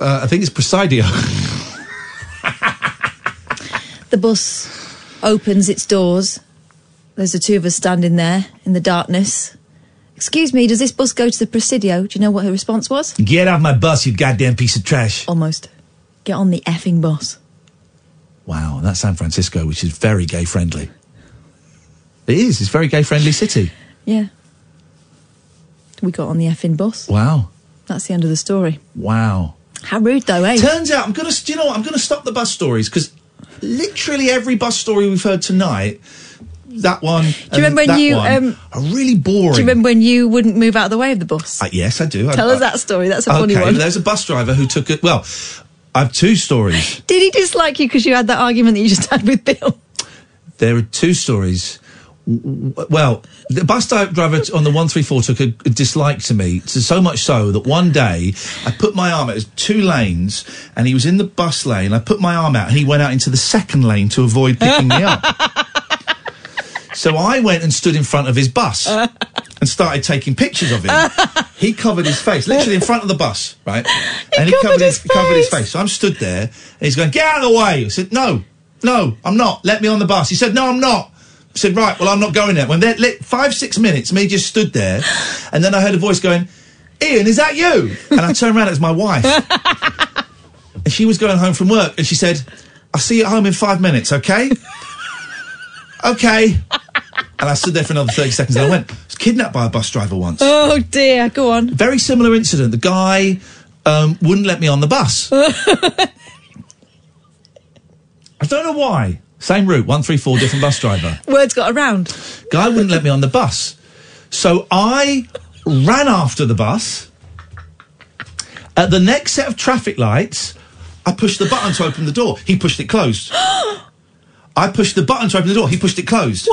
Speaker 5: Uh, I think it's Presidio. *laughs*
Speaker 6: The bus opens its doors. There's the two of us standing there in the darkness. Excuse me, does this bus go to the Presidio? Do you know what her response was?
Speaker 5: Get off my bus, you goddamn piece of trash.
Speaker 6: Almost. Get on the effing bus.
Speaker 5: Wow, that's San Francisco, which is very gay friendly. It is. It's a very gay friendly city.
Speaker 6: Yeah. We got on the effing bus.
Speaker 5: Wow.
Speaker 6: That's the end of the story.
Speaker 5: Wow.
Speaker 6: How rude, though, eh?
Speaker 5: Turns out I'm gonna. Do you know what? I'm gonna stop the bus stories because literally every bus story we've heard tonight, that one.
Speaker 6: Do you remember when you um,
Speaker 5: are really boring.
Speaker 6: Do you remember when you wouldn't move out of the way of the bus?
Speaker 5: Uh, yes, I do.
Speaker 6: Tell
Speaker 5: I-
Speaker 6: us that story. That's a funny one.
Speaker 5: there's a bus driver who took it. Well, I have two stories.
Speaker 6: Did he dislike you because you had that argument that you just had with Bill?
Speaker 5: There are two stories. Well, the bus driver on the 134 took a, dislike to me, so, much so that one day I put my arm out, it was two lanes, and he was in the bus lane. I put my arm out, and he went out into the second lane to avoid picking me up. *laughs* So I went and stood in front of his bus and started taking pictures of him. he covered his face, literally in front of the bus, right? and he covered, his, covered his face. So I'm stood there, and he's going, "Get out of the way!" I said, "No, no, I'm not. Let me on the bus." He said, "No, I'm not." Said, "Right, well, I'm not going there." When they lit five, six minutes, me just stood there, *gasps* and then I heard a voice going, "Iain, is that you?" And I turned around, it was my wife, *laughs* and she was going home from work, and she said, "I'll see you at home in five minutes, okay?" *laughs* okay. And I stood there for another 30 seconds and I went, I was kidnapped by a bus driver once.
Speaker 6: Oh dear, go on.
Speaker 5: Very similar incident. The guy um, wouldn't let me on the bus. *laughs* I don't know why. Same route, 134, different bus driver. *laughs*
Speaker 6: Words got around.
Speaker 5: Guy wouldn't let me on the bus. So I ran after the bus. At the next set of traffic lights, I pushed the button to open the door. He pushed it closed. *gasps* I pushed the button to open the door. He pushed it closed.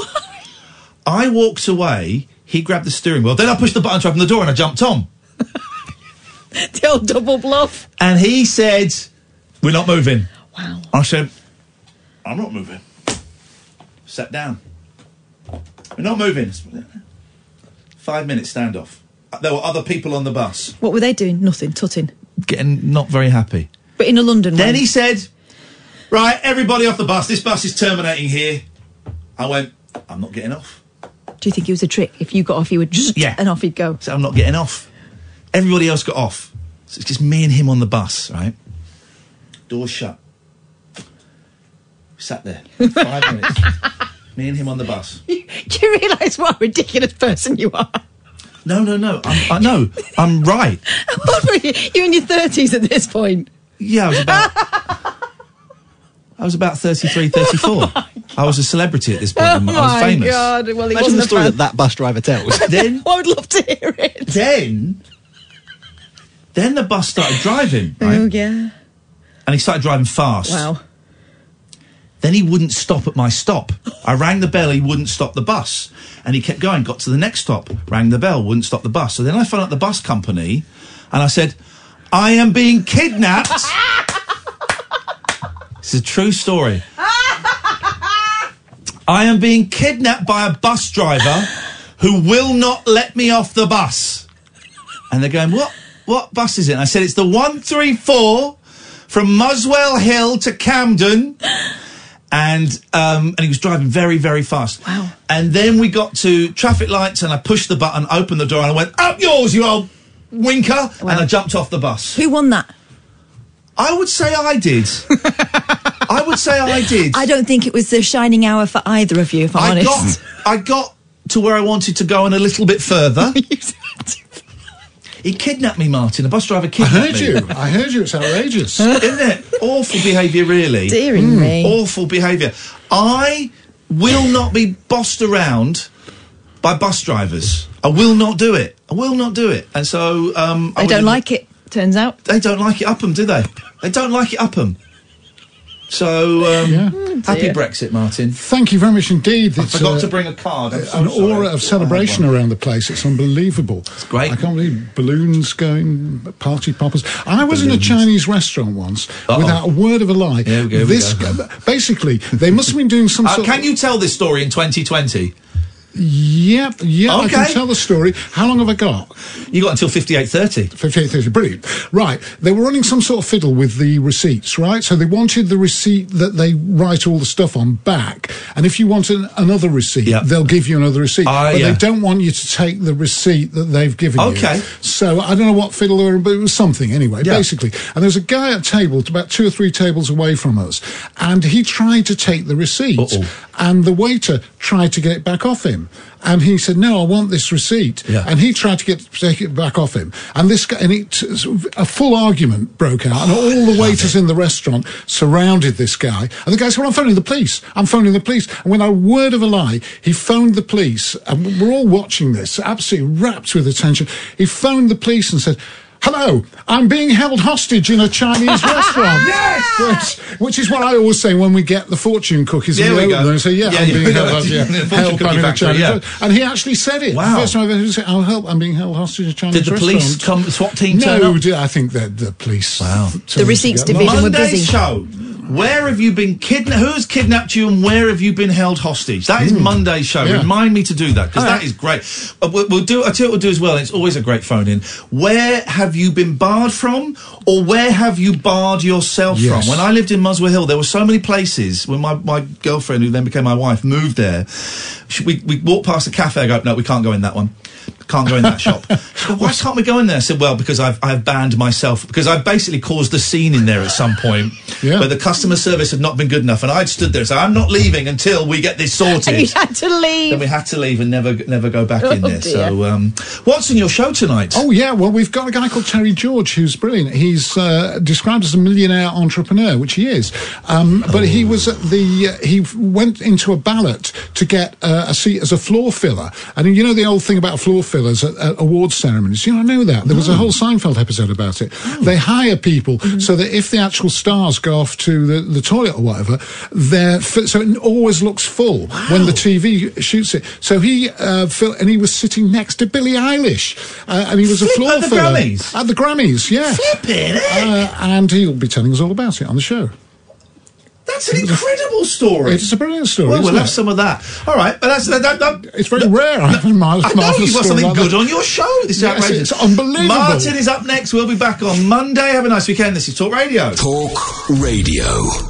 Speaker 5: I walked away. He grabbed the steering wheel. Then I pushed the button to open the door and I jumped on. *laughs*
Speaker 6: the old double bluff.
Speaker 5: And he said, We're not moving. Wow. I said, I'm not moving. Sat down. We're not moving. Five minutes standoff. There were other people on the bus
Speaker 6: What were they doing? Nothing, tutting.
Speaker 5: getting not very happy.
Speaker 6: But in a London
Speaker 5: Then
Speaker 6: way.
Speaker 5: he said, Right, everybody off the bus. This bus is terminating here. I went, I'm not getting off.
Speaker 6: Do you think it was a trick? If you got off, you would just
Speaker 5: Yeah. *laughs*
Speaker 6: and off he'd go.
Speaker 5: So I'm not getting off. Everybody else got off. So it's just me and him on the bus, right? Doors shut. Sat there. Five *laughs* minutes. Me and him on the bus. *laughs*
Speaker 6: Do you realise what a ridiculous person you are?
Speaker 5: No, no, no. I'm, I know. I'm right. *laughs*
Speaker 6: What were you? You're in your thirties at this point.
Speaker 5: Yeah, I was about. I was about 33, 34. I was a celebrity at this point.
Speaker 6: Oh
Speaker 5: I was oh
Speaker 6: my
Speaker 5: famous.
Speaker 6: god! Well,
Speaker 13: Imagine
Speaker 6: wasn't
Speaker 13: the story
Speaker 6: fan.
Speaker 13: that that bus driver tells.
Speaker 5: Then
Speaker 6: I would love to hear it.
Speaker 5: Then, then the bus started driving, oh, right?
Speaker 6: Oh yeah.
Speaker 5: And he started driving fast.
Speaker 6: Wow.
Speaker 5: Then he wouldn't stop at my stop. I rang the bell, he wouldn't stop the bus. And he kept going, got to the next stop, rang the bell, wouldn't stop the bus. So then I phoned up the bus company and I said, I am being kidnapped. *laughs* this is a true story. *laughs* I am being kidnapped by a bus driver who will not let me off the bus. And they're going, What what bus is it? And I said, It's the 134 from Muswell Hill to Camden. And um, and he was driving very, very fast. Wow. And then we got to traffic lights and I pushed the button, opened the door, and I went, Up yours, you old winker. And I jumped off the bus.
Speaker 6: Who won that?
Speaker 5: I would say I did. *laughs* I would say I did.
Speaker 6: I don't think it was the shining hour for either of you. If I'm
Speaker 5: I
Speaker 6: honest.
Speaker 5: got I got to where I wanted to go and a little bit further. *laughs* he kidnapped me, Martin. A bus driver kidnapped me.
Speaker 29: I
Speaker 5: kidnapped
Speaker 29: heard
Speaker 5: me.
Speaker 29: you. I heard you. It's outrageous. *laughs*
Speaker 5: Isn't it? Awful behaviour, really.
Speaker 6: Dearing me.
Speaker 5: Awful behaviour. I will not be bossed around by bus drivers. I will not do it. I will not do it. And so um, I
Speaker 6: They
Speaker 5: would
Speaker 6: don't like it. Turns out.
Speaker 5: They don't like it up them, do they? They don't like it up 'em. So um, happy
Speaker 29: dear.
Speaker 5: Brexit, Martin.
Speaker 29: Thank you very much indeed.
Speaker 5: I forgot
Speaker 29: uh,
Speaker 5: to bring a card. I'm
Speaker 29: an
Speaker 5: sorry.
Speaker 29: aura of celebration around the place. It's unbelievable. It's
Speaker 5: great.
Speaker 29: I can't believe balloons going, party poppers. I was in a Chinese restaurant once without a word of a lie.
Speaker 5: Here we go, here we
Speaker 29: this
Speaker 5: go.
Speaker 29: basically they must have been doing some
Speaker 5: Uh,
Speaker 29: sort.
Speaker 5: can you tell this story in 2020?
Speaker 29: Yep, yeah, I
Speaker 5: Okay.
Speaker 29: can tell the story. How long have I got?
Speaker 5: You got until 58.30.
Speaker 29: 58.30, brilliant. Right, they were running some sort of fiddle with the receipts, right? So they wanted the receipt that they write all the stuff on back. And if you want an, another receipt, they'll give you another receipt.
Speaker 5: Ah,
Speaker 29: but
Speaker 5: yeah.
Speaker 29: they don't want you to take the receipt that they've given you.
Speaker 5: Okay.
Speaker 29: So I don't know what fiddle they were, but it was something anyway,
Speaker 5: Yeah.
Speaker 29: basically. And there's a guy at a table about two or three tables away from us, and he tried to take the receipt, and the waiter tried to get it back off him. And he said, "No, I want this receipt."
Speaker 5: Yeah.
Speaker 29: And he tried to get take it back off him. And this guy, and it, a full argument broke out, and all the *sighs* waiters in the restaurant surrounded this guy. And the guy said, "Well, I'm phoning the police. I'm phoning the police." And without a word of a lie, he phoned the police. And we're all watching this, absolutely rapt with attention. He phoned the police and said. Hello, I'm being held hostage in a Chinese *laughs* restaurant. yes! Which, which is what I always say when we get the fortune cookies
Speaker 5: There
Speaker 29: in the
Speaker 5: we
Speaker 29: open.
Speaker 5: go.
Speaker 29: I say, yeah,
Speaker 5: Yeah,
Speaker 29: I'm
Speaker 5: yeah.
Speaker 29: being held *laughs* hostage. Yeah. Help, I'm in a Chinese
Speaker 5: yeah.
Speaker 29: And he actually said it.
Speaker 5: Wow.
Speaker 29: First time I've ever said, I'll help, I'm being held hostage in a Chinese restaurant.
Speaker 5: Did the
Speaker 29: restaurant.
Speaker 5: police come, SWAT team turn
Speaker 29: No, I think that the police. Wow.
Speaker 6: The receipts division were
Speaker 5: Monday's
Speaker 6: busy.
Speaker 5: show. Where have you been kidnapped? Who's kidnapped you and where have you been held hostage? That is Monday's show.
Speaker 29: Yeah.
Speaker 5: Remind me to do that because that
Speaker 29: right.
Speaker 5: is great. Uh, we'll, we'll do. I tell you what we'll do as well. It's always a great phone in. Where have you been barred from, or where have you barred yourself
Speaker 29: Yes.
Speaker 5: from? When I lived in Muswell Hill, there were so many places. When my, my girlfriend, who then became my wife, moved there, she, we we walked past a cafe. I go, no, we can't go in that one. Can't go in that shop. *laughs* Why can't we go in there? I said, well, because I've I've banned myself because I've basically caused a scene in there at some point where the customer service had not been good enough, and I'd stood there and said, I'm not leaving until we get this *laughs* sorted.
Speaker 6: And you had to leave.
Speaker 5: Then we had to leave and never never go back in
Speaker 6: Oh,
Speaker 5: there.
Speaker 6: dear.
Speaker 5: So, um, what's in your show tonight?
Speaker 29: Oh yeah, well we've got a guy called Terry George who's brilliant. He's uh, described as a millionaire entrepreneur, which he is. Um, but he was at the uh, he went into a ballot to get uh, a seat as a floor filler. And you know the old thing about a floor fillers at, at awards ceremonies. You know, I know that there was a whole Seinfeld episode about it. They hire people so that if the actual stars go off to the, the toilet or whatever, they're so it always looks full when the TV shoots it. So he uh, fill, and he was sitting next to Billie Eilish, uh, and he was a floor
Speaker 5: at the
Speaker 29: filler
Speaker 5: Grammys?
Speaker 29: At the Grammys, yeah.
Speaker 5: Flipping
Speaker 29: Uh, and he'll be telling us all about it on the show.
Speaker 5: That's an incredible story.
Speaker 29: It's a brilliant story.
Speaker 5: Well, we'll have
Speaker 29: it?
Speaker 5: some of that. All right, but that's that. that, that
Speaker 29: It's very rare. I haven't
Speaker 5: I know you've got something good
Speaker 29: that.
Speaker 5: on your show. This is
Speaker 29: Yes,
Speaker 5: outrageous.
Speaker 29: it's unbelievable.
Speaker 5: Martin is up next. We'll be back on Monday. Have a nice weekend. This is Talk Radio.
Speaker 1: Talk Radio.